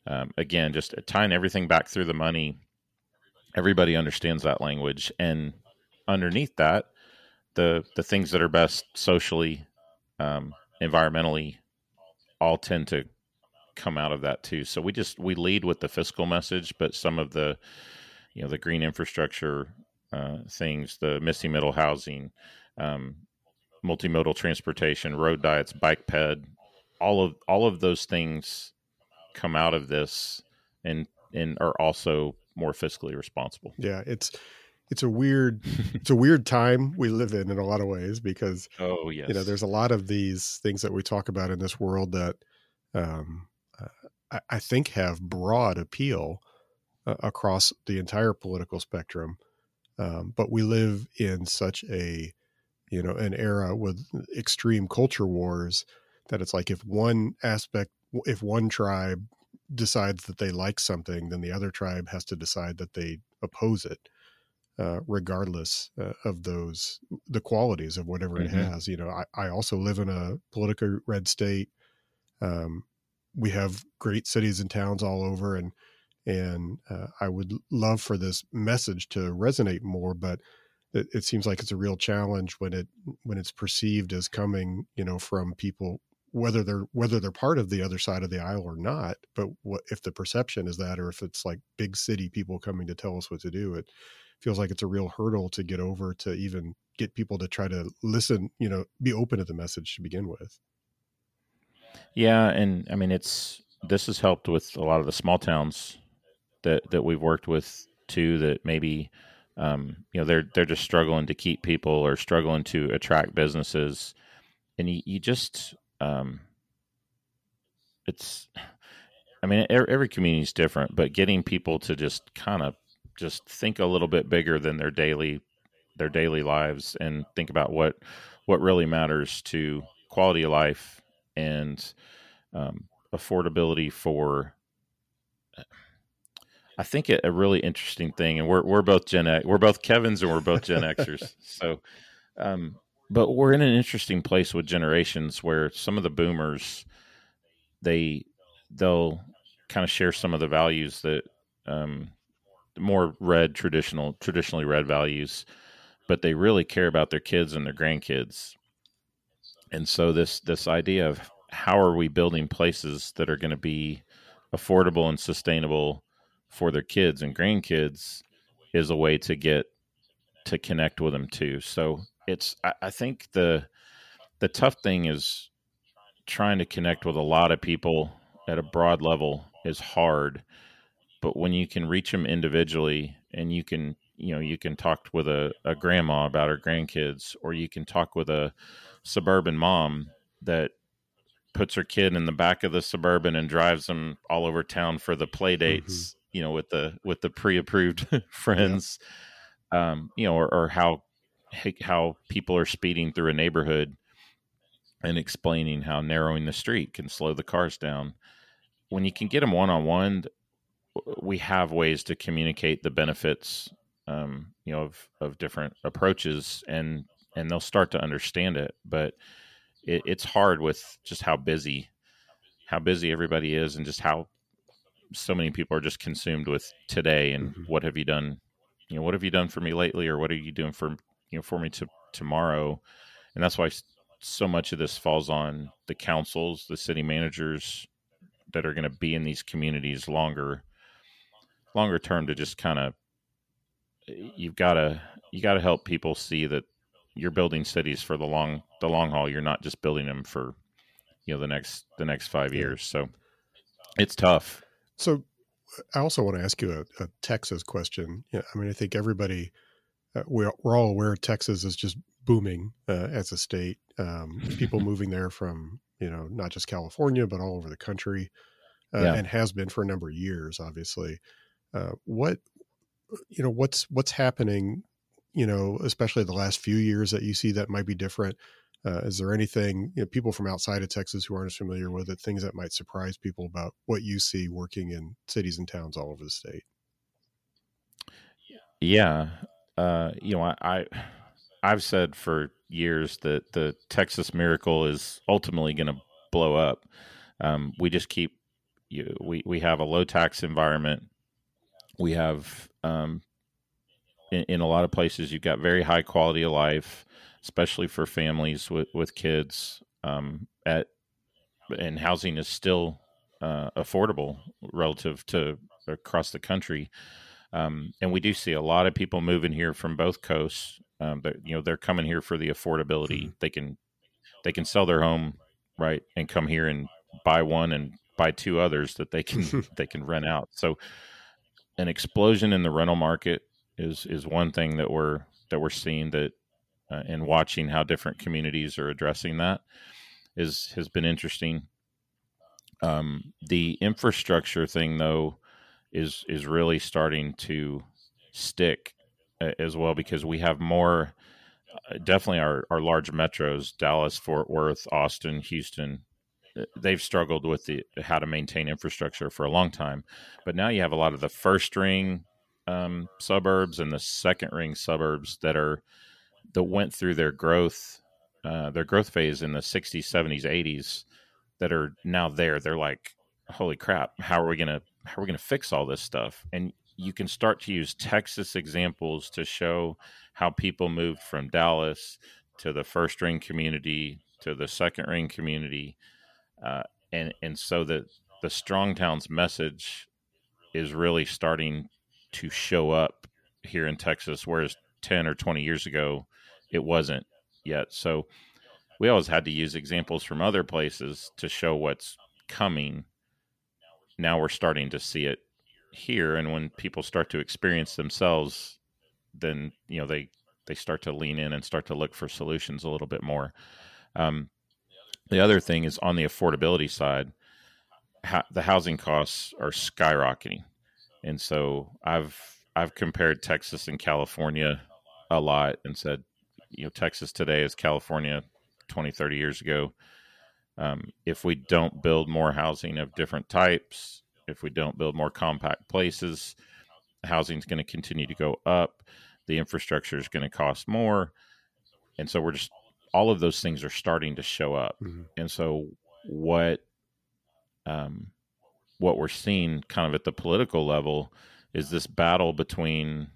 um, again just tying everything back through the money everybody understands that language and underneath that the the things that are best socially, um, environmentally, all tend to come out of that too. So we just we lead with the fiscal message, but some of the you know the green infrastructure uh, things, the missing middle housing, um, multimodal transportation, road diets, bike ped, all of all of those things come out of this and and are also more fiscally responsible. Yeah, it's it's a weird it's a weird time we live in in a lot of ways because oh yes you know there's a lot of these things that we talk about in this world that um, uh, I, I, think have broad appeal uh, across the entire political spectrum um, but we live in such a you know an era with extreme culture wars that it's like if one aspect if one tribe decides that they like something then the other tribe has to decide that they oppose it uh, regardless uh, of those the qualities of whatever mm-hmm. it has. You know, I, I also live in a political red state. Um, we have great cities and towns all over, and and uh, I would love for this message to resonate more, but it, it, seems like it's a real challenge when it when it's perceived as coming, you know, from people whether they're whether they're part of the other side of the aisle or not. But what if the perception is that, or if it's like big city people coming to tell us what to do, it feels like it's a real hurdle to get over to even get people to try to listen, you know, be open to the message to begin with. Yeah, and I mean it's this has helped with a lot of the small towns that that we've worked with too that maybe um, you know they're they're just struggling to keep people or struggling to attract businesses and you, you just um, it's I mean every community is different but getting people to just kind of just think a little bit bigger than their daily their daily lives and think about what what really matters to quality of life and um, affordability for I think a, a, really interesting thing, and we're we're both Gen X, we're both Kevin's, and we're both Gen Xers. So, um, but we're in an interesting place with generations where some of the Boomers, they they'll kind of share some of the values that um, more red traditional traditionally red values, but they really care about their kids and their grandkids. And so this this idea of how are we building places that are going to be affordable and sustainable for their kids and grandkids is a way to get to connect with them too. So it's I, I think the the tough thing is trying to connect with a lot of people at a broad level is hard. But when you can reach them individually and you can you know you can talk with a, a grandma about her grandkids or you can talk with a suburban mom that puts her kid in the back of the suburban and drives them all over town for the play dates you know with the with the pre-approved friends yeah. um you know or, or how how people are speeding through a neighborhood and explaining how narrowing the street can slow the cars down when you can get them one-on-one we have ways to communicate the benefits um, you know of of different approaches and and they'll start to understand it but it, it's hard with just how busy how busy everybody is and just how so many people are just consumed with today and mm-hmm. what have you done you know what have you done for me lately or what are you doing for you know for me to tomorrow. And that's why so much of this falls on the councils the city managers that are going to be in these communities longer longer term to just kind of you've got to you got to help people see that you're building cities for the long the long haul. You're not just building them for you know the next the next 5 years. So it's tough. So I also want to ask you a, a Texas question. Yeah, I mean, I think everybody, we're, we're all aware Texas is just booming uh, as a state. Um, people moving there from, you know, not just California, but all over the country uh, yeah. and has been for a number of years, obviously. Uh, what, you know, what's, what's happening, you know, especially the last few years that you see that might be different uh, is there anything you know, people from outside of Texas who aren't as familiar with it, things that might surprise people about what you see working in cities and towns all over the state? Yeah, uh, you know, I, I I've said for years that the Texas miracle is ultimately going to blow up. Um, we just keep you, we we have a low tax environment. We have um, in, in, a lot of places you've got very high quality of life especially for families with with kids. Um, at and housing is still uh, affordable relative to across the country. Um, and we do see a lot of people moving here from both coasts. Um, but you know they're coming here for the affordability. Mm-hmm. They can they can sell their home right and come here and buy one and buy two others that they can they can rent out. So an explosion in the rental market is is one thing that we're that we're seeing that uh, and watching how different communities are addressing that is has been interesting. Um, the infrastructure thing, though, is is really starting to stick uh, as well because we have more. Uh, definitely, our our large metros: Dallas, Fort Worth, Austin, Houston. Uh, they've struggled with the how to maintain infrastructure for a long time, but now you have a lot of the first ring um, suburbs and the second ring suburbs that are that went through their growth uh, their growth phase in the 60s 70s 80s that are now there they're like holy crap how are we gonna how are we gonna fix all this stuff and you can start to use texas examples to show how people moved from dallas to the first ring community to the second ring community uh, and and so that the strong towns message is really starting to show up here in texas whereas 10 or 20 years ago it wasn't yet. So we always had to use examples from other places to show what's coming. Now we're starting to see it here, and when people start to experience themselves, then you know they they start to lean in and start to look for solutions a little bit more. Um, the other thing is on the affordability side, ha- the housing costs are skyrocketing, and so I've I've compared Texas and California a lot and said, you know, Texas today is California 20, 30 years ago. Um, if we don't build more housing of different types, if we don't build more compact places, housing is going to continue to go up. The infrastructure is going to cost more. And so we're just, all of those things are starting to show up. Mm-hmm. And so what, um, what we're seeing kind of at the political level is this battle between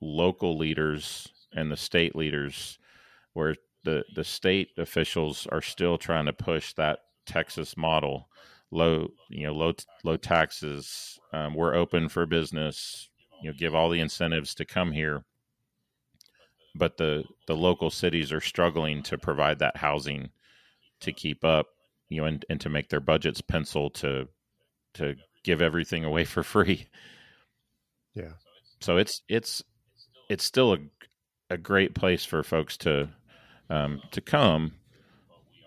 local leaders and the state leaders where the the state officials are still trying to push that Texas model. Low you know low low taxes um, we're open for business you know give all the incentives to come here. But the the local cities are struggling to provide that housing to keep up you know and, and to make their budgets pencil to to give everything away for free. Yeah. So it's it's it's still a a great place for folks to um, to come,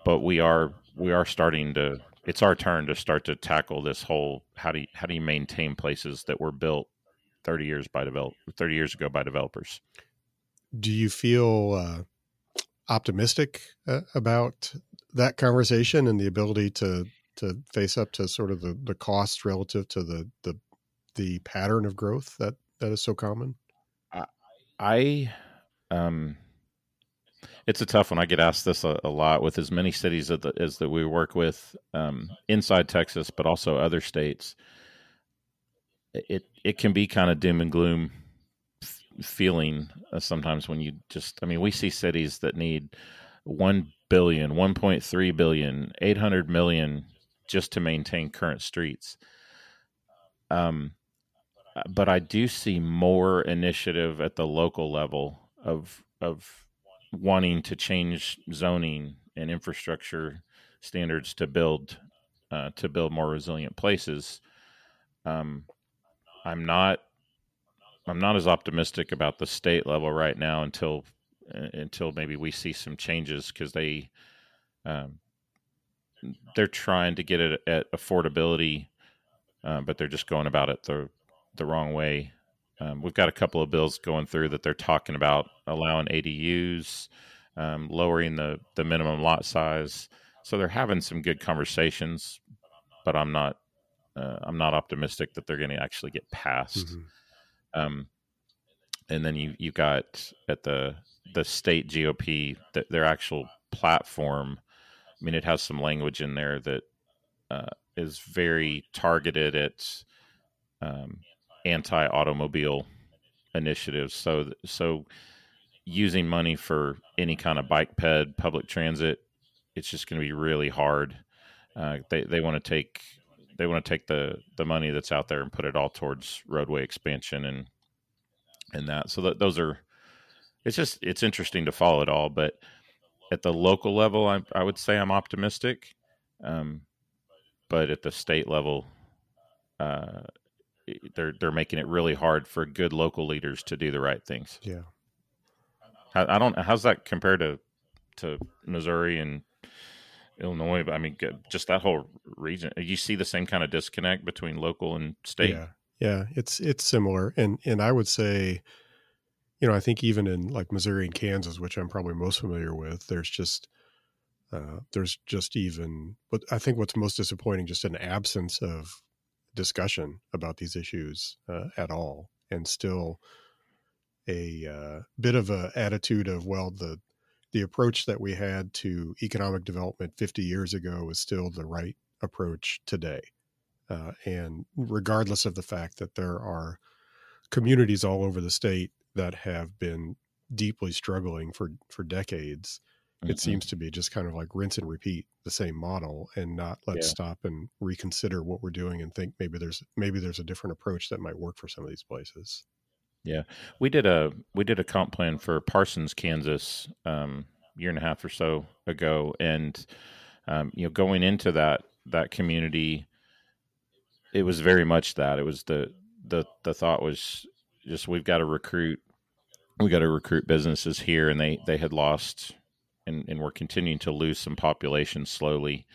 but we are we are starting to. It's our turn to start to tackle this whole how do you, how do you maintain places that were built thirty years by develop thirty years ago by developers. Do you feel uh, optimistic uh, about that conversation and the ability to to face up to sort of the the costs relative to the the the pattern of growth that that is so common? I, I, um, it's a tough one. I get asked this a, a lot with as many cities as, the, as that we work with um, inside Texas, but also other states. It it can be kind of doom and gloom f- feeling uh, sometimes when you just. I mean, we see cities that need one billion, 1.3 billion, 800 million just to maintain current streets. Um, uh, but I do see more initiative at the local level of of wanting to change zoning and infrastructure standards to build uh, to build more resilient places. Um, I'm not I'm not as optimistic about the state level right now until uh, until maybe we see some changes because they um, they're trying to get it at affordability, uh, but they're just going about it the the wrong way. Um, we've got a couple of bills going through that they're talking about allowing ADUs, um, lowering the the minimum lot size. So they're having some good conversations, but I'm not uh, I'm not optimistic that they're going to actually get passed. Mm-hmm. Um, and then you you got at the the state GOP that their actual platform. I mean, it has some language in there that uh, is very targeted at um, anti-automobile initiatives. So so using money for any kind of bike ped, public transit, it's just going to be really hard. Uh, they they want to take they want to take the the money that's out there and put it all towards roadway expansion and and that. So that those are it's just it's interesting to follow it all, but at the local level, I, I would say I'm optimistic. Um, but at the state level, uh, they're they're making it really hard for good local leaders to do the right things. Yeah. I, I don't. How's that compared to to Missouri and Illinois? I mean, just that whole region. You see the same kind of disconnect between local and state. Yeah, yeah, it's it's similar, and and I would say, you know, I think even in like Missouri and Kansas, which I'm probably most familiar with, there's just uh, there's just even, but I think what's most disappointing, just an absence of discussion about these issues uh, at all, and still a uh, bit of a attitude of well the the approach that we had to economic development 50 years ago is still the right approach today. Uh, and regardless of the fact that there are communities all over the state that have been deeply struggling for for decades, mm-hmm. it seems to be just kind of like rinse and repeat the same model and not let's yeah. stop and reconsider what we're doing and think maybe there's maybe there's a different approach that might work for some of these places. Yeah, we did a we did a comp plan for Parsons, Kansas, um, year and a half or so ago, and um, you know, going into that that community, it was very much that. It was the the the thought was just we've got to recruit, we got to recruit businesses here, and they they had lost and, and we're continuing to lose some population slowly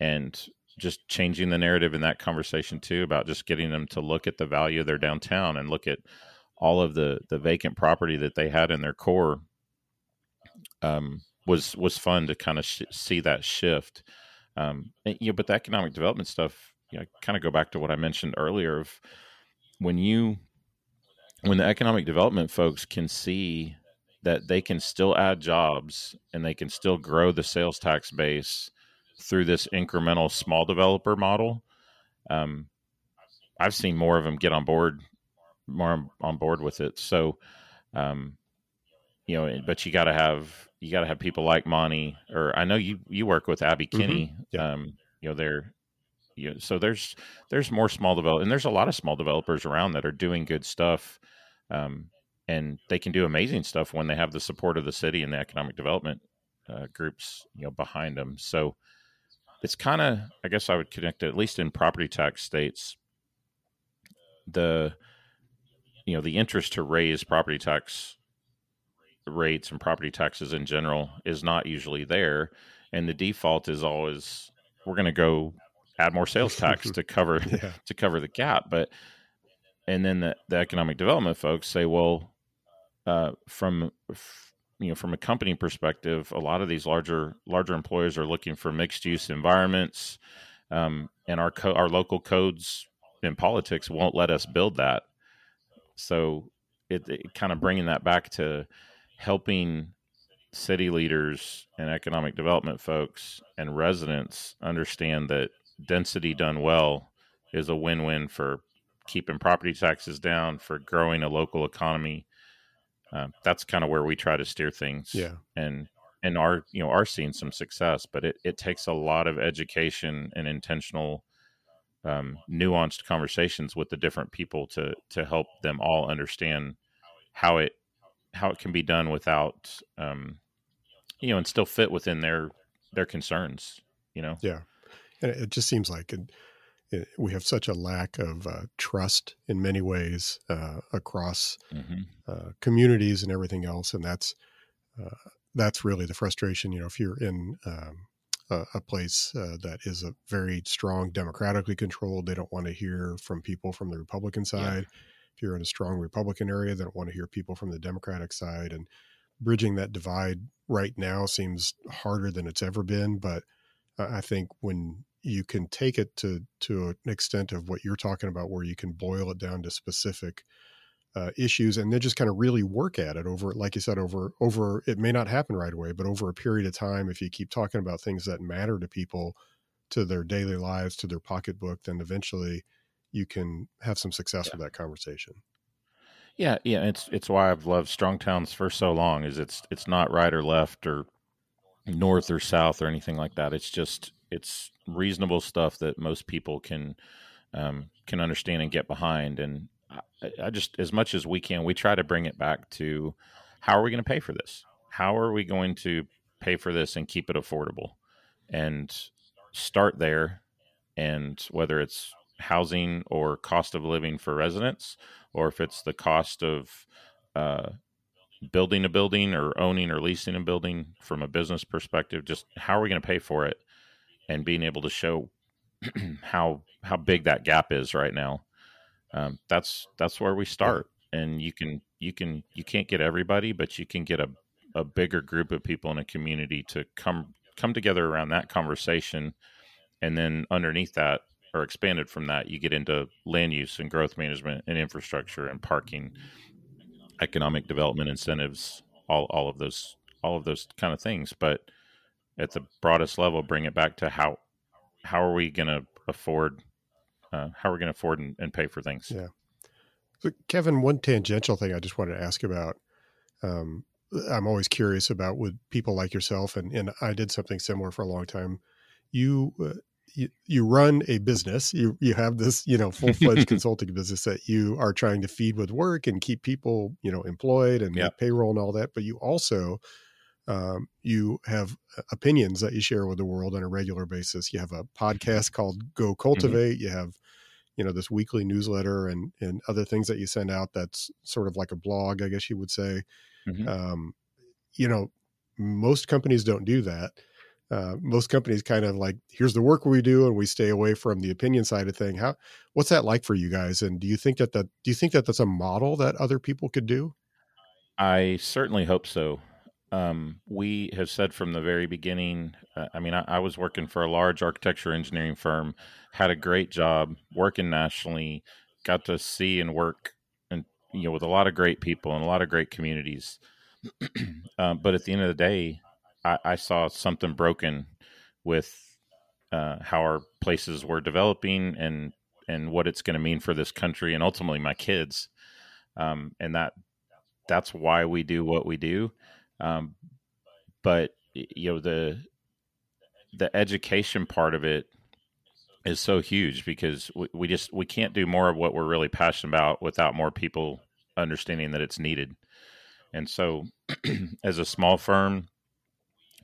and just changing the narrative in that conversation too about just getting them to look at the value of their downtown and look at all of the the vacant property that they had in their core um, was was fun to kind of sh- see that shift. Um, and, you know, but the economic development stuff, you know, kind of go back to what I mentioned earlier of when you when the economic development folks can see that they can still add jobs and they can still grow the sales tax base through this incremental small developer model. Um, I've seen more of them get on board, more on board with it. So, um, you know, but you got to have you got to have people like Monte, or I know you you work with Abby mm-hmm. Kinney. Mm-hmm. Yeah. Um, you know, they're you know, so there's there's more small develop and there's a lot of small developers around that are doing good stuff. Um, and they can do amazing stuff when they have the support of the city and the economic development uh, groups, you know, behind them. So it's kind of, I guess, I would connect it at least in property tax states. The, you know, the interest to raise property tax rates and property taxes in general is not usually there, and the default is always we're going to go add more sales tax to cover yeah. to cover the gap, but and then the, the economic development folks say, well, uh, from you know from a company perspective, a lot of these larger larger employers are looking for mixed use environments, um, and our co- our local codes and politics won't let us build that. So it, it kind of bringing that back to helping city leaders and economic development folks and residents understand that density done well is a win-win for keeping property taxes down for growing a local economy uh, that's kind of where we try to steer things. Yeah. And and are you know are seeing some success, but it, it takes a lot of education and intentional um, nuanced conversations with the different people to to help them all understand how it how it can be done without um, you know and still fit within their their concerns you know yeah and it just seems like it, we have such a lack of uh, trust in many ways uh, across mm-hmm. uh, communities and everything else, and that's uh, that's really the frustration. You know, if you're in um, a, a, place uh, that is a very strong democratically controlled, they don't want to hear from people from the Republican side. Yeah. If you're in a strong Republican area, they don't want to hear people from the Democratic side, and bridging that divide right now seems harder than it's ever been. But I think when you can take it to to an extent of what you're talking about, where you can boil it down to specific uh, issues, and then just kind of really work at it over, like you said, over over. It may not happen right away, but over a period of time, if you keep talking about things that matter to people, to their daily lives, to their pocketbook, then eventually you can have some success yeah. with that conversation. Yeah, yeah, it's it's why I've loved strong towns for so long. Is it's it's not right or left or north or south or anything like that. It's just it's reasonable stuff that most people can um, can understand and get behind. And I, I, just as much as we can, we try to bring it back to how are we going to pay for this? How are we going to pay for this and keep it affordable? And start there. And whether it's housing or cost of living for residents, or if it's the cost of uh, building a building or owning or leasing a building from a business perspective, just how are we going to pay for it? And being able to show how how big that gap is right now. Um, that's that's where we start, and you can you can you can't get everybody, but you can get a a bigger group of people in a community to come come together around that conversation, and then underneath that or expanded from that, you get into land use and growth management and infrastructure and parking, economic development incentives, all all of those all of those kind of things, but at the broadest level, bring it back to how how are we going to afford uh, how are we going to afford and, and, pay for things? Yeah. So, Kevin, one tangential thing I just wanted to ask about. Um, I'm always curious about with people like yourself, and and I did something similar for a long time. You. Uh, you, you run a business you you have this you know full-fledged consulting business that you are trying to feed with work and keep people you know employed and yep. payroll and all that but you also um, you have uh, opinions that you share with the world on a regular basis. You have a podcast called Go mm-hmm. Cultivate. Mm-hmm. You have, you know, this weekly newsletter and and other things that you send out. That's sort of like a blog, I guess you would say. Mm-hmm. Um, you know, most companies don't do that. uh, most companies kind of like here's the work we do and we stay away from the opinion side of thing how what's that like for you guys and do you think that that do you think that that's a model that other people could do i certainly hope so um, we have said from the very beginning uh, i mean I, I, was working for a large architecture engineering firm had a great job working nationally got to see and work and you know with a lot of great people and a lot of great communities um, but at the end of the day I, I saw something broken with uh, how our places were developing and and what it's going to mean for this country and ultimately my kids. Um, and that that's why we do what we do. Um, but you know the the education part of it is so huge because we, we just we can't do more of what we're really passionate about without more people understanding that it's needed. And so, as a small firm,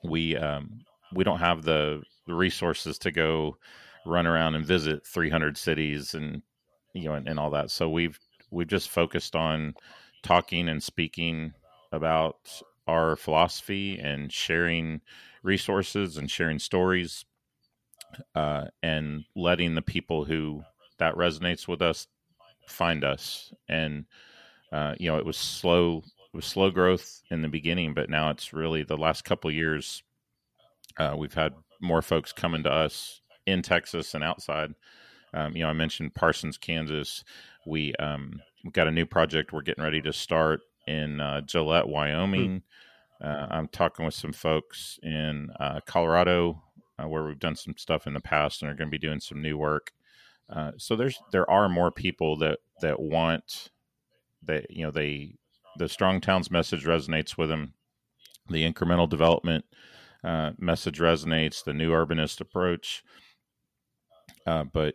we um, we don't have the, resources to go run around and visit 300 cities and you know and, and all that. So we've we've just focused on talking and speaking about our philosophy and sharing resources and sharing stories uh, and letting the people who that resonates with us find us and uh, you know it was slow it was slow growth in the beginning, but now it's really the last couple years. Uh, we've had more folks coming to us in Texas and outside. Um, you know, I mentioned Parsons, Kansas. We um, we've got a new project we're getting ready to start in uh, Gillette, Wyoming. Hmm. Uh, I'm talking with some folks in uh, Colorado uh, where we've done some stuff in the past and are going to be doing some new work. Uh, so there's there are more people that that want that you know they the strong towns message resonates with them. The incremental development uh, message resonates. The new urbanist approach, uh, but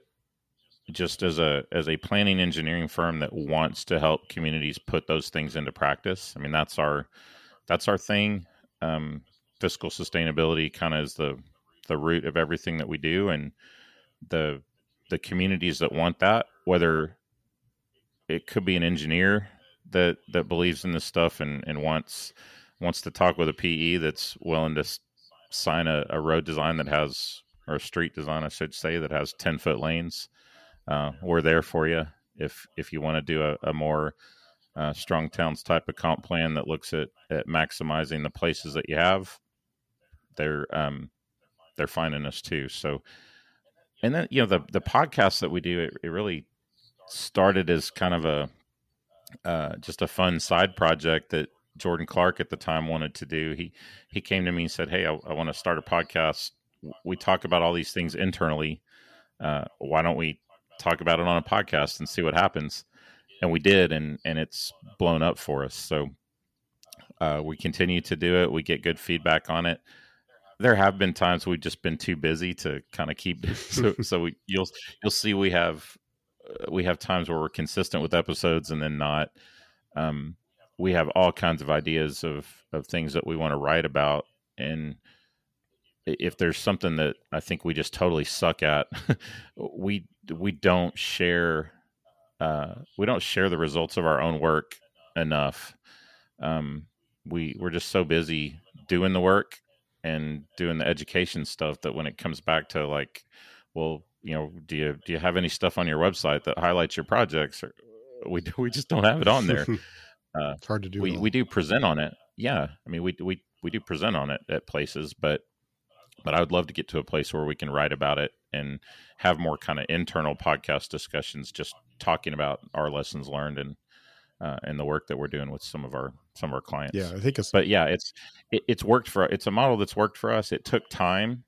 just as a as a planning engineering firm that wants to help communities put those things into practice. I mean, that's our that's our thing. Um, fiscal sustainability kind of is the the root of everything that we do, and the the communities that want that, whether it could be an engineer that that believes in this stuff and and wants wants to talk with a PE that's willing to sign a, a road design that has or a street design, I should say, that has ten foot lanes. Uh, we're there for you if if you want to do a, a more uh, strong towns type of comp plan that looks at at maximizing the places that you have. They're um, they're finding us too. So, and then you know the the podcast that we do, it, it really started as kind of a uh, just a fun side project that Jordan Clark at the time wanted to do. He he came to me and said, "Hey, I, I want to start a podcast. We talk about all these things internally. Uh, why don't we talk about it on a podcast and see what happens?" And we did, and and it's blown up for us. So uh, we continue to do it. We get good feedback on it. There have been times we've just been too busy to kind of keep. so, so we, you'll you'll see we have we have times where we're consistent with episodes and then not. Um, we have all kinds of ideas of of things that we want to write about, and if there's something that I think we just totally suck at, we we don't share uh, we don't share the results of our own work enough. Um, we we're just so busy doing the work and doing the education stuff that when it comes back to like, well, you know, do you do you have any stuff on your website that highlights your projects? Or we we just don't have it on there. Uh, it's hard to do. We we do present on it. Yeah, I mean we we we do present on it at places, but but I would love to get to a place where we can write about it and have more kind of internal podcast discussions, just talking about our lessons learned and uh, and the work that we're doing with some of our some of our clients. Yeah, I think it's. But yeah, it's it, it's worked for it's a model that's worked for us. It took time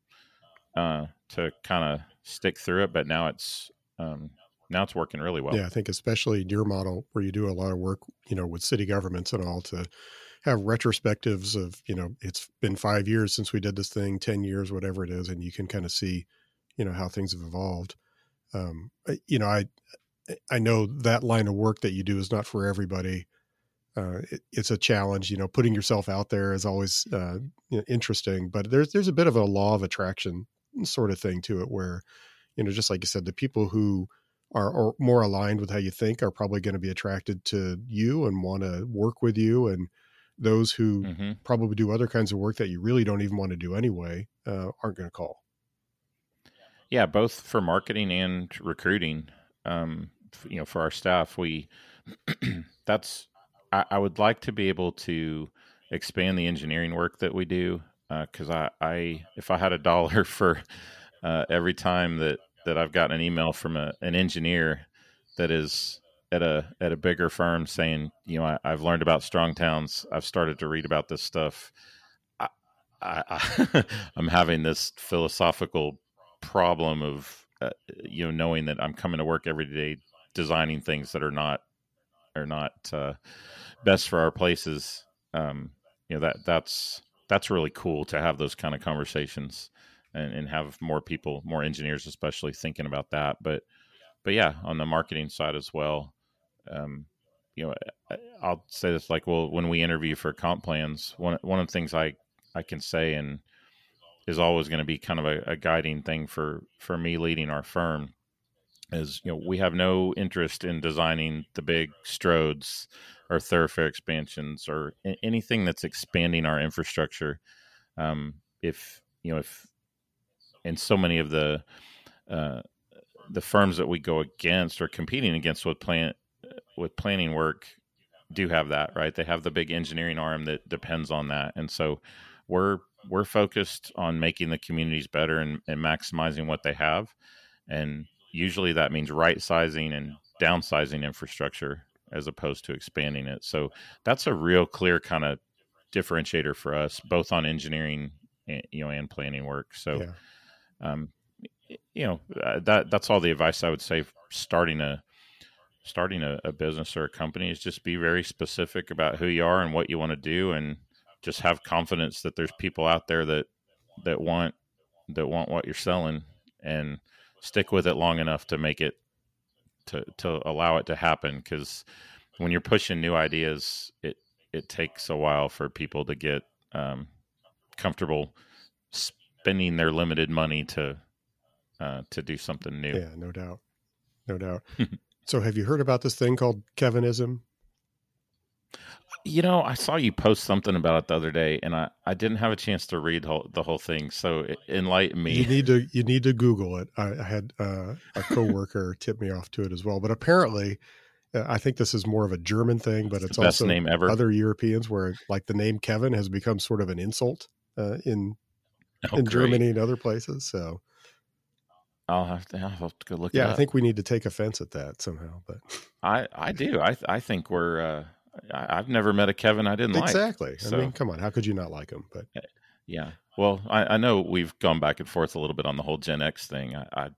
uh, to kind of stick through it, but now it's um, now it's working really well. Yeah, I think especially your model where you do a lot of work, you know, with city governments and all to have retrospectives of, you know, it's been five years since we did this thing, 10 years, whatever it is. And you can kind of see, you know, how things have evolved. Um, you know, I, I know that line of work that you do is not for everybody. Uh, it, it's a challenge, you know, putting yourself out there is always uh, interesting, but there's, there's a bit of a law of attraction sort of thing to it where you know just like you said the people who are more aligned with how you think are probably going to be attracted to you and want to work with you and those who mm-hmm. probably do other kinds of work that you really don't even want to do anyway uh, aren't going to call. Yeah, both for marketing and recruiting. Um, you know, for our staff, we that's I, I, would like to be able to expand the engineering work that we do because uh, I, I if I had a dollar for uh, every time that that I've gotten an email from a, an engineer that is at a at a bigger firm saying, you know, I, have learned about strong towns. I've started to read about this stuff. I, I, am having this philosophical problem of uh, you know knowing that I'm coming to work every day designing things that are not are not uh, best for our places. Um, you know that that's that's really cool to have those kind of conversations and, and have more people, more engineers, especially thinking about that. But but yeah, on the marketing side as well. Um, you know, I'll say this like, well, when we interview for comp plans, one one of the things I I can say and is always going to be kind of a, a guiding thing for for me leading our firm is you know we have no interest in designing the big stroads or thoroughfare expansions or anything that's expanding our infrastructure. Um, if you know if and so many of the uh, the firms that we go against or competing against with plan with planning work do have that right? They have the big engineering arm that depends on that. And so we're we're focused on making the communities better and, and maximizing what they have. And usually that means right sizing and downsizing infrastructure as opposed to expanding it. So that's a real clear kind of differentiator for us both on engineering and, you know and planning work. So yeah. um, you know uh, that that's all the advice I would say starting a starting a, a, business or a company is just be very specific about who you are and what you want to do and just have confidence that there's people out there that that want that want what you're selling and stick with it long enough to make it to to allow it to happen because when you're pushing new ideas it it takes a while for people to get um, comfortable spending their limited money to uh, to do something new. Yeah, no doubt, no doubt. so, have you heard about this thing called Kevinism? You know, I saw you post something about it the other day, and I, I didn't have a chance to read whole, the whole thing. So enlighten me. You need to you need to Google it. I, I had uh, a coworker tip me off to it as well. But apparently, uh, I think this is more of a German thing, but it's, it's also name ever. other Europeans where like the name Kevin has become sort of an insult uh, in oh, in great. Germany and other places. So I'll have to, I'll have to go look. Yeah, I think we need to take offense at that somehow. But I I do. I I think we're. Uh, I, have never met a Kevin I didn't exactly. like. Exactly. I mean, come on, how could you not like him? But eh, yeah, well, I, I, know we've gone back and forth a little bit on the whole Gen X thing. I I,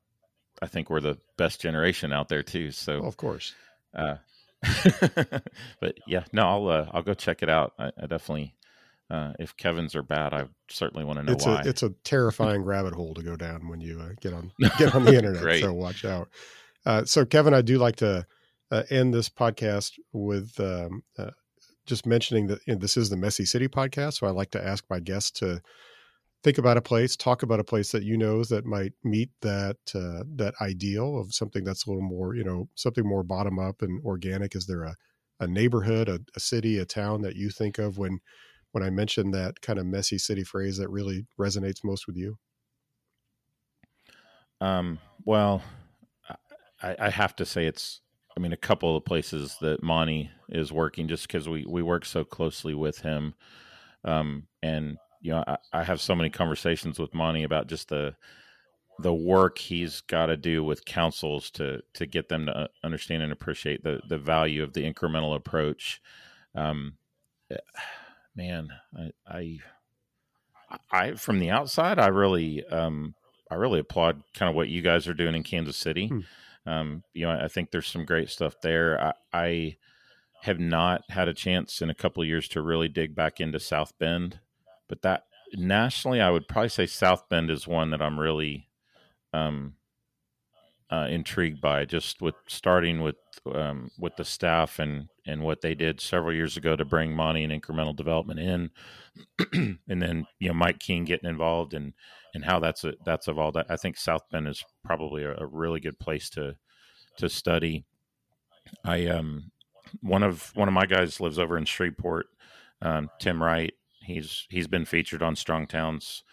I think we're the best generation out there too. So well, of course. Uh, but yeah, no, I'll uh, I'll go check it out. I, I definitely uh, if Kevin's are bad, I certainly want to know it's why. A, it's a terrifying rabbit hole to go down when you uh, get on get on the internet. so watch out. Uh, so Kevin, I do like to uh, end this podcast with um, uh, just mentioning that you know, this is the Messy City podcast. So I like to ask my guests to think about a place, talk about a place that you know that might meet that uh, that ideal of something that's a little more, you know, something more bottom up and organic. Is there a a neighborhood, a, a city, a town that you think of when when I mentioned that kind of messy city phrase that really resonates most with you? Um, well, I, I have to say it's, I mean, a couple of places that Monte is working just because we, we work so closely with him. Um, and, you know, I, I have so many conversations with Monte about just the, the work he's got to do with councils to to get them to understand and appreciate the the value of the incremental approach. Um, man, I, I, I, from the outside, I really, um, I really applaud kind of what you guys are doing in Kansas City. Hmm. Um, you know, I think there's some great stuff there. I, I have not had a chance in a couple of years to really dig back into South Bend, but that nationally, I would probably say South Bend is one that I'm really, um, uh, intrigued by just with starting with um, with the staff and and what they did several years ago to bring money and incremental development in, and then you know Mike King getting involved and and how that's a, that's evolved. I think South Bend is probably a, a really good place to to study. I um one of one of my guys lives over in Shreveport, Um, Tim Wright, he's he's been featured on Strong Towns.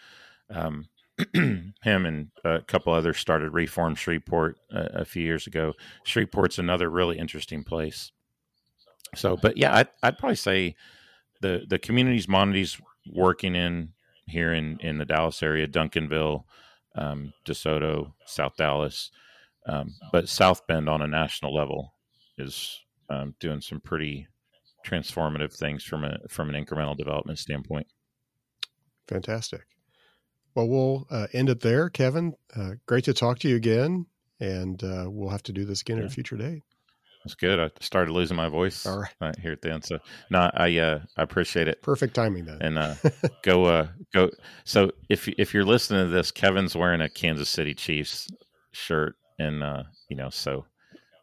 Um, him and a couple others started Reform Shreveport a, a, few years ago. Shreveport's another really interesting place. So, but yeah, I'd, I'd probably say the the communities Monte's working in here in in the Dallas area, Duncanville, um, DeSoto, South Dallas, um, but South Bend on a national level is um, doing some pretty transformative things from a from an incremental development standpoint. Fantastic. Well, we'll uh, end it there, Kevin. Uh, great to talk to you again, and uh, we'll have to do this again yeah. at a future date. That's good. I started losing my voice All right. right here at the end. So no, I uh, I appreciate it. Perfect timing then. And uh, go uh, go. So if if you're listening to this, Kevin's wearing a Kansas City Chiefs shirt, and uh, you know, so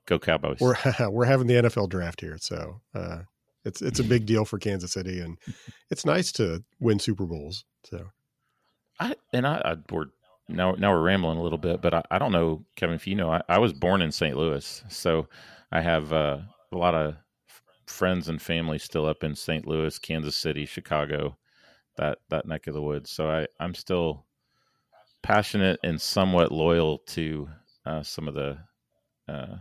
go Cowboys. We're we're having the NFL draft here, so uh, it's it's a big deal for Kansas City, and it's nice to win Super Bowls. So, I and I, I we're now now we're rambling a little bit, but I, I don't know, Kevin, if you know, I, I was born in St. Louis, so I have uh, a lot of friends and family still up in St. Louis, Kansas City, Chicago, that that neck of the woods. So I I'm still passionate and somewhat loyal to uh, some of the uh,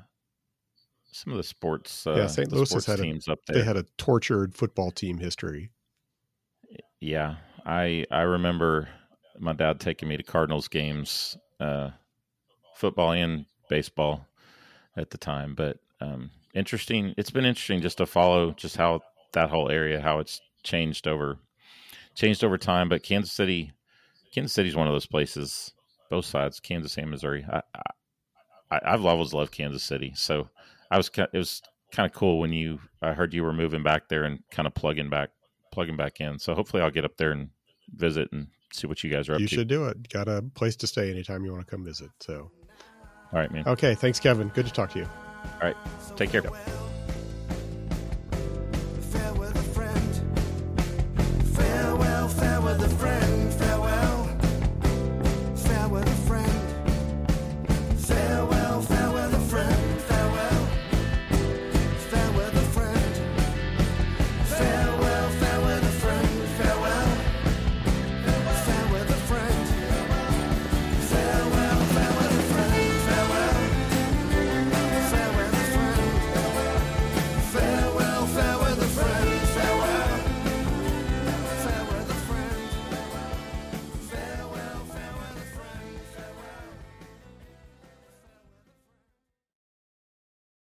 some of the sports. Uh, yeah, St. Louis has had teams a, up there. They had a tortured football team history. Yeah, I I remember my dad taking me to Cardinals games, uh, football and baseball at the time. But um, interesting. It's been interesting just to follow just how that whole area how it's changed over changed over time. But Kansas City, Kansas City is one of those places. Both sides, Kansas and Missouri. I, I I've always loved Kansas City, so I was it was kind of cool when you I heard you were moving back there and kind of plugging back plugging back in. So hopefully I'll get up there and visit and see what you guys are up you to. You should do it. Got a place to stay anytime you want to come visit. So all right, man. Okay, thanks Kevin. Good to talk to you. All right. Take care. Yep.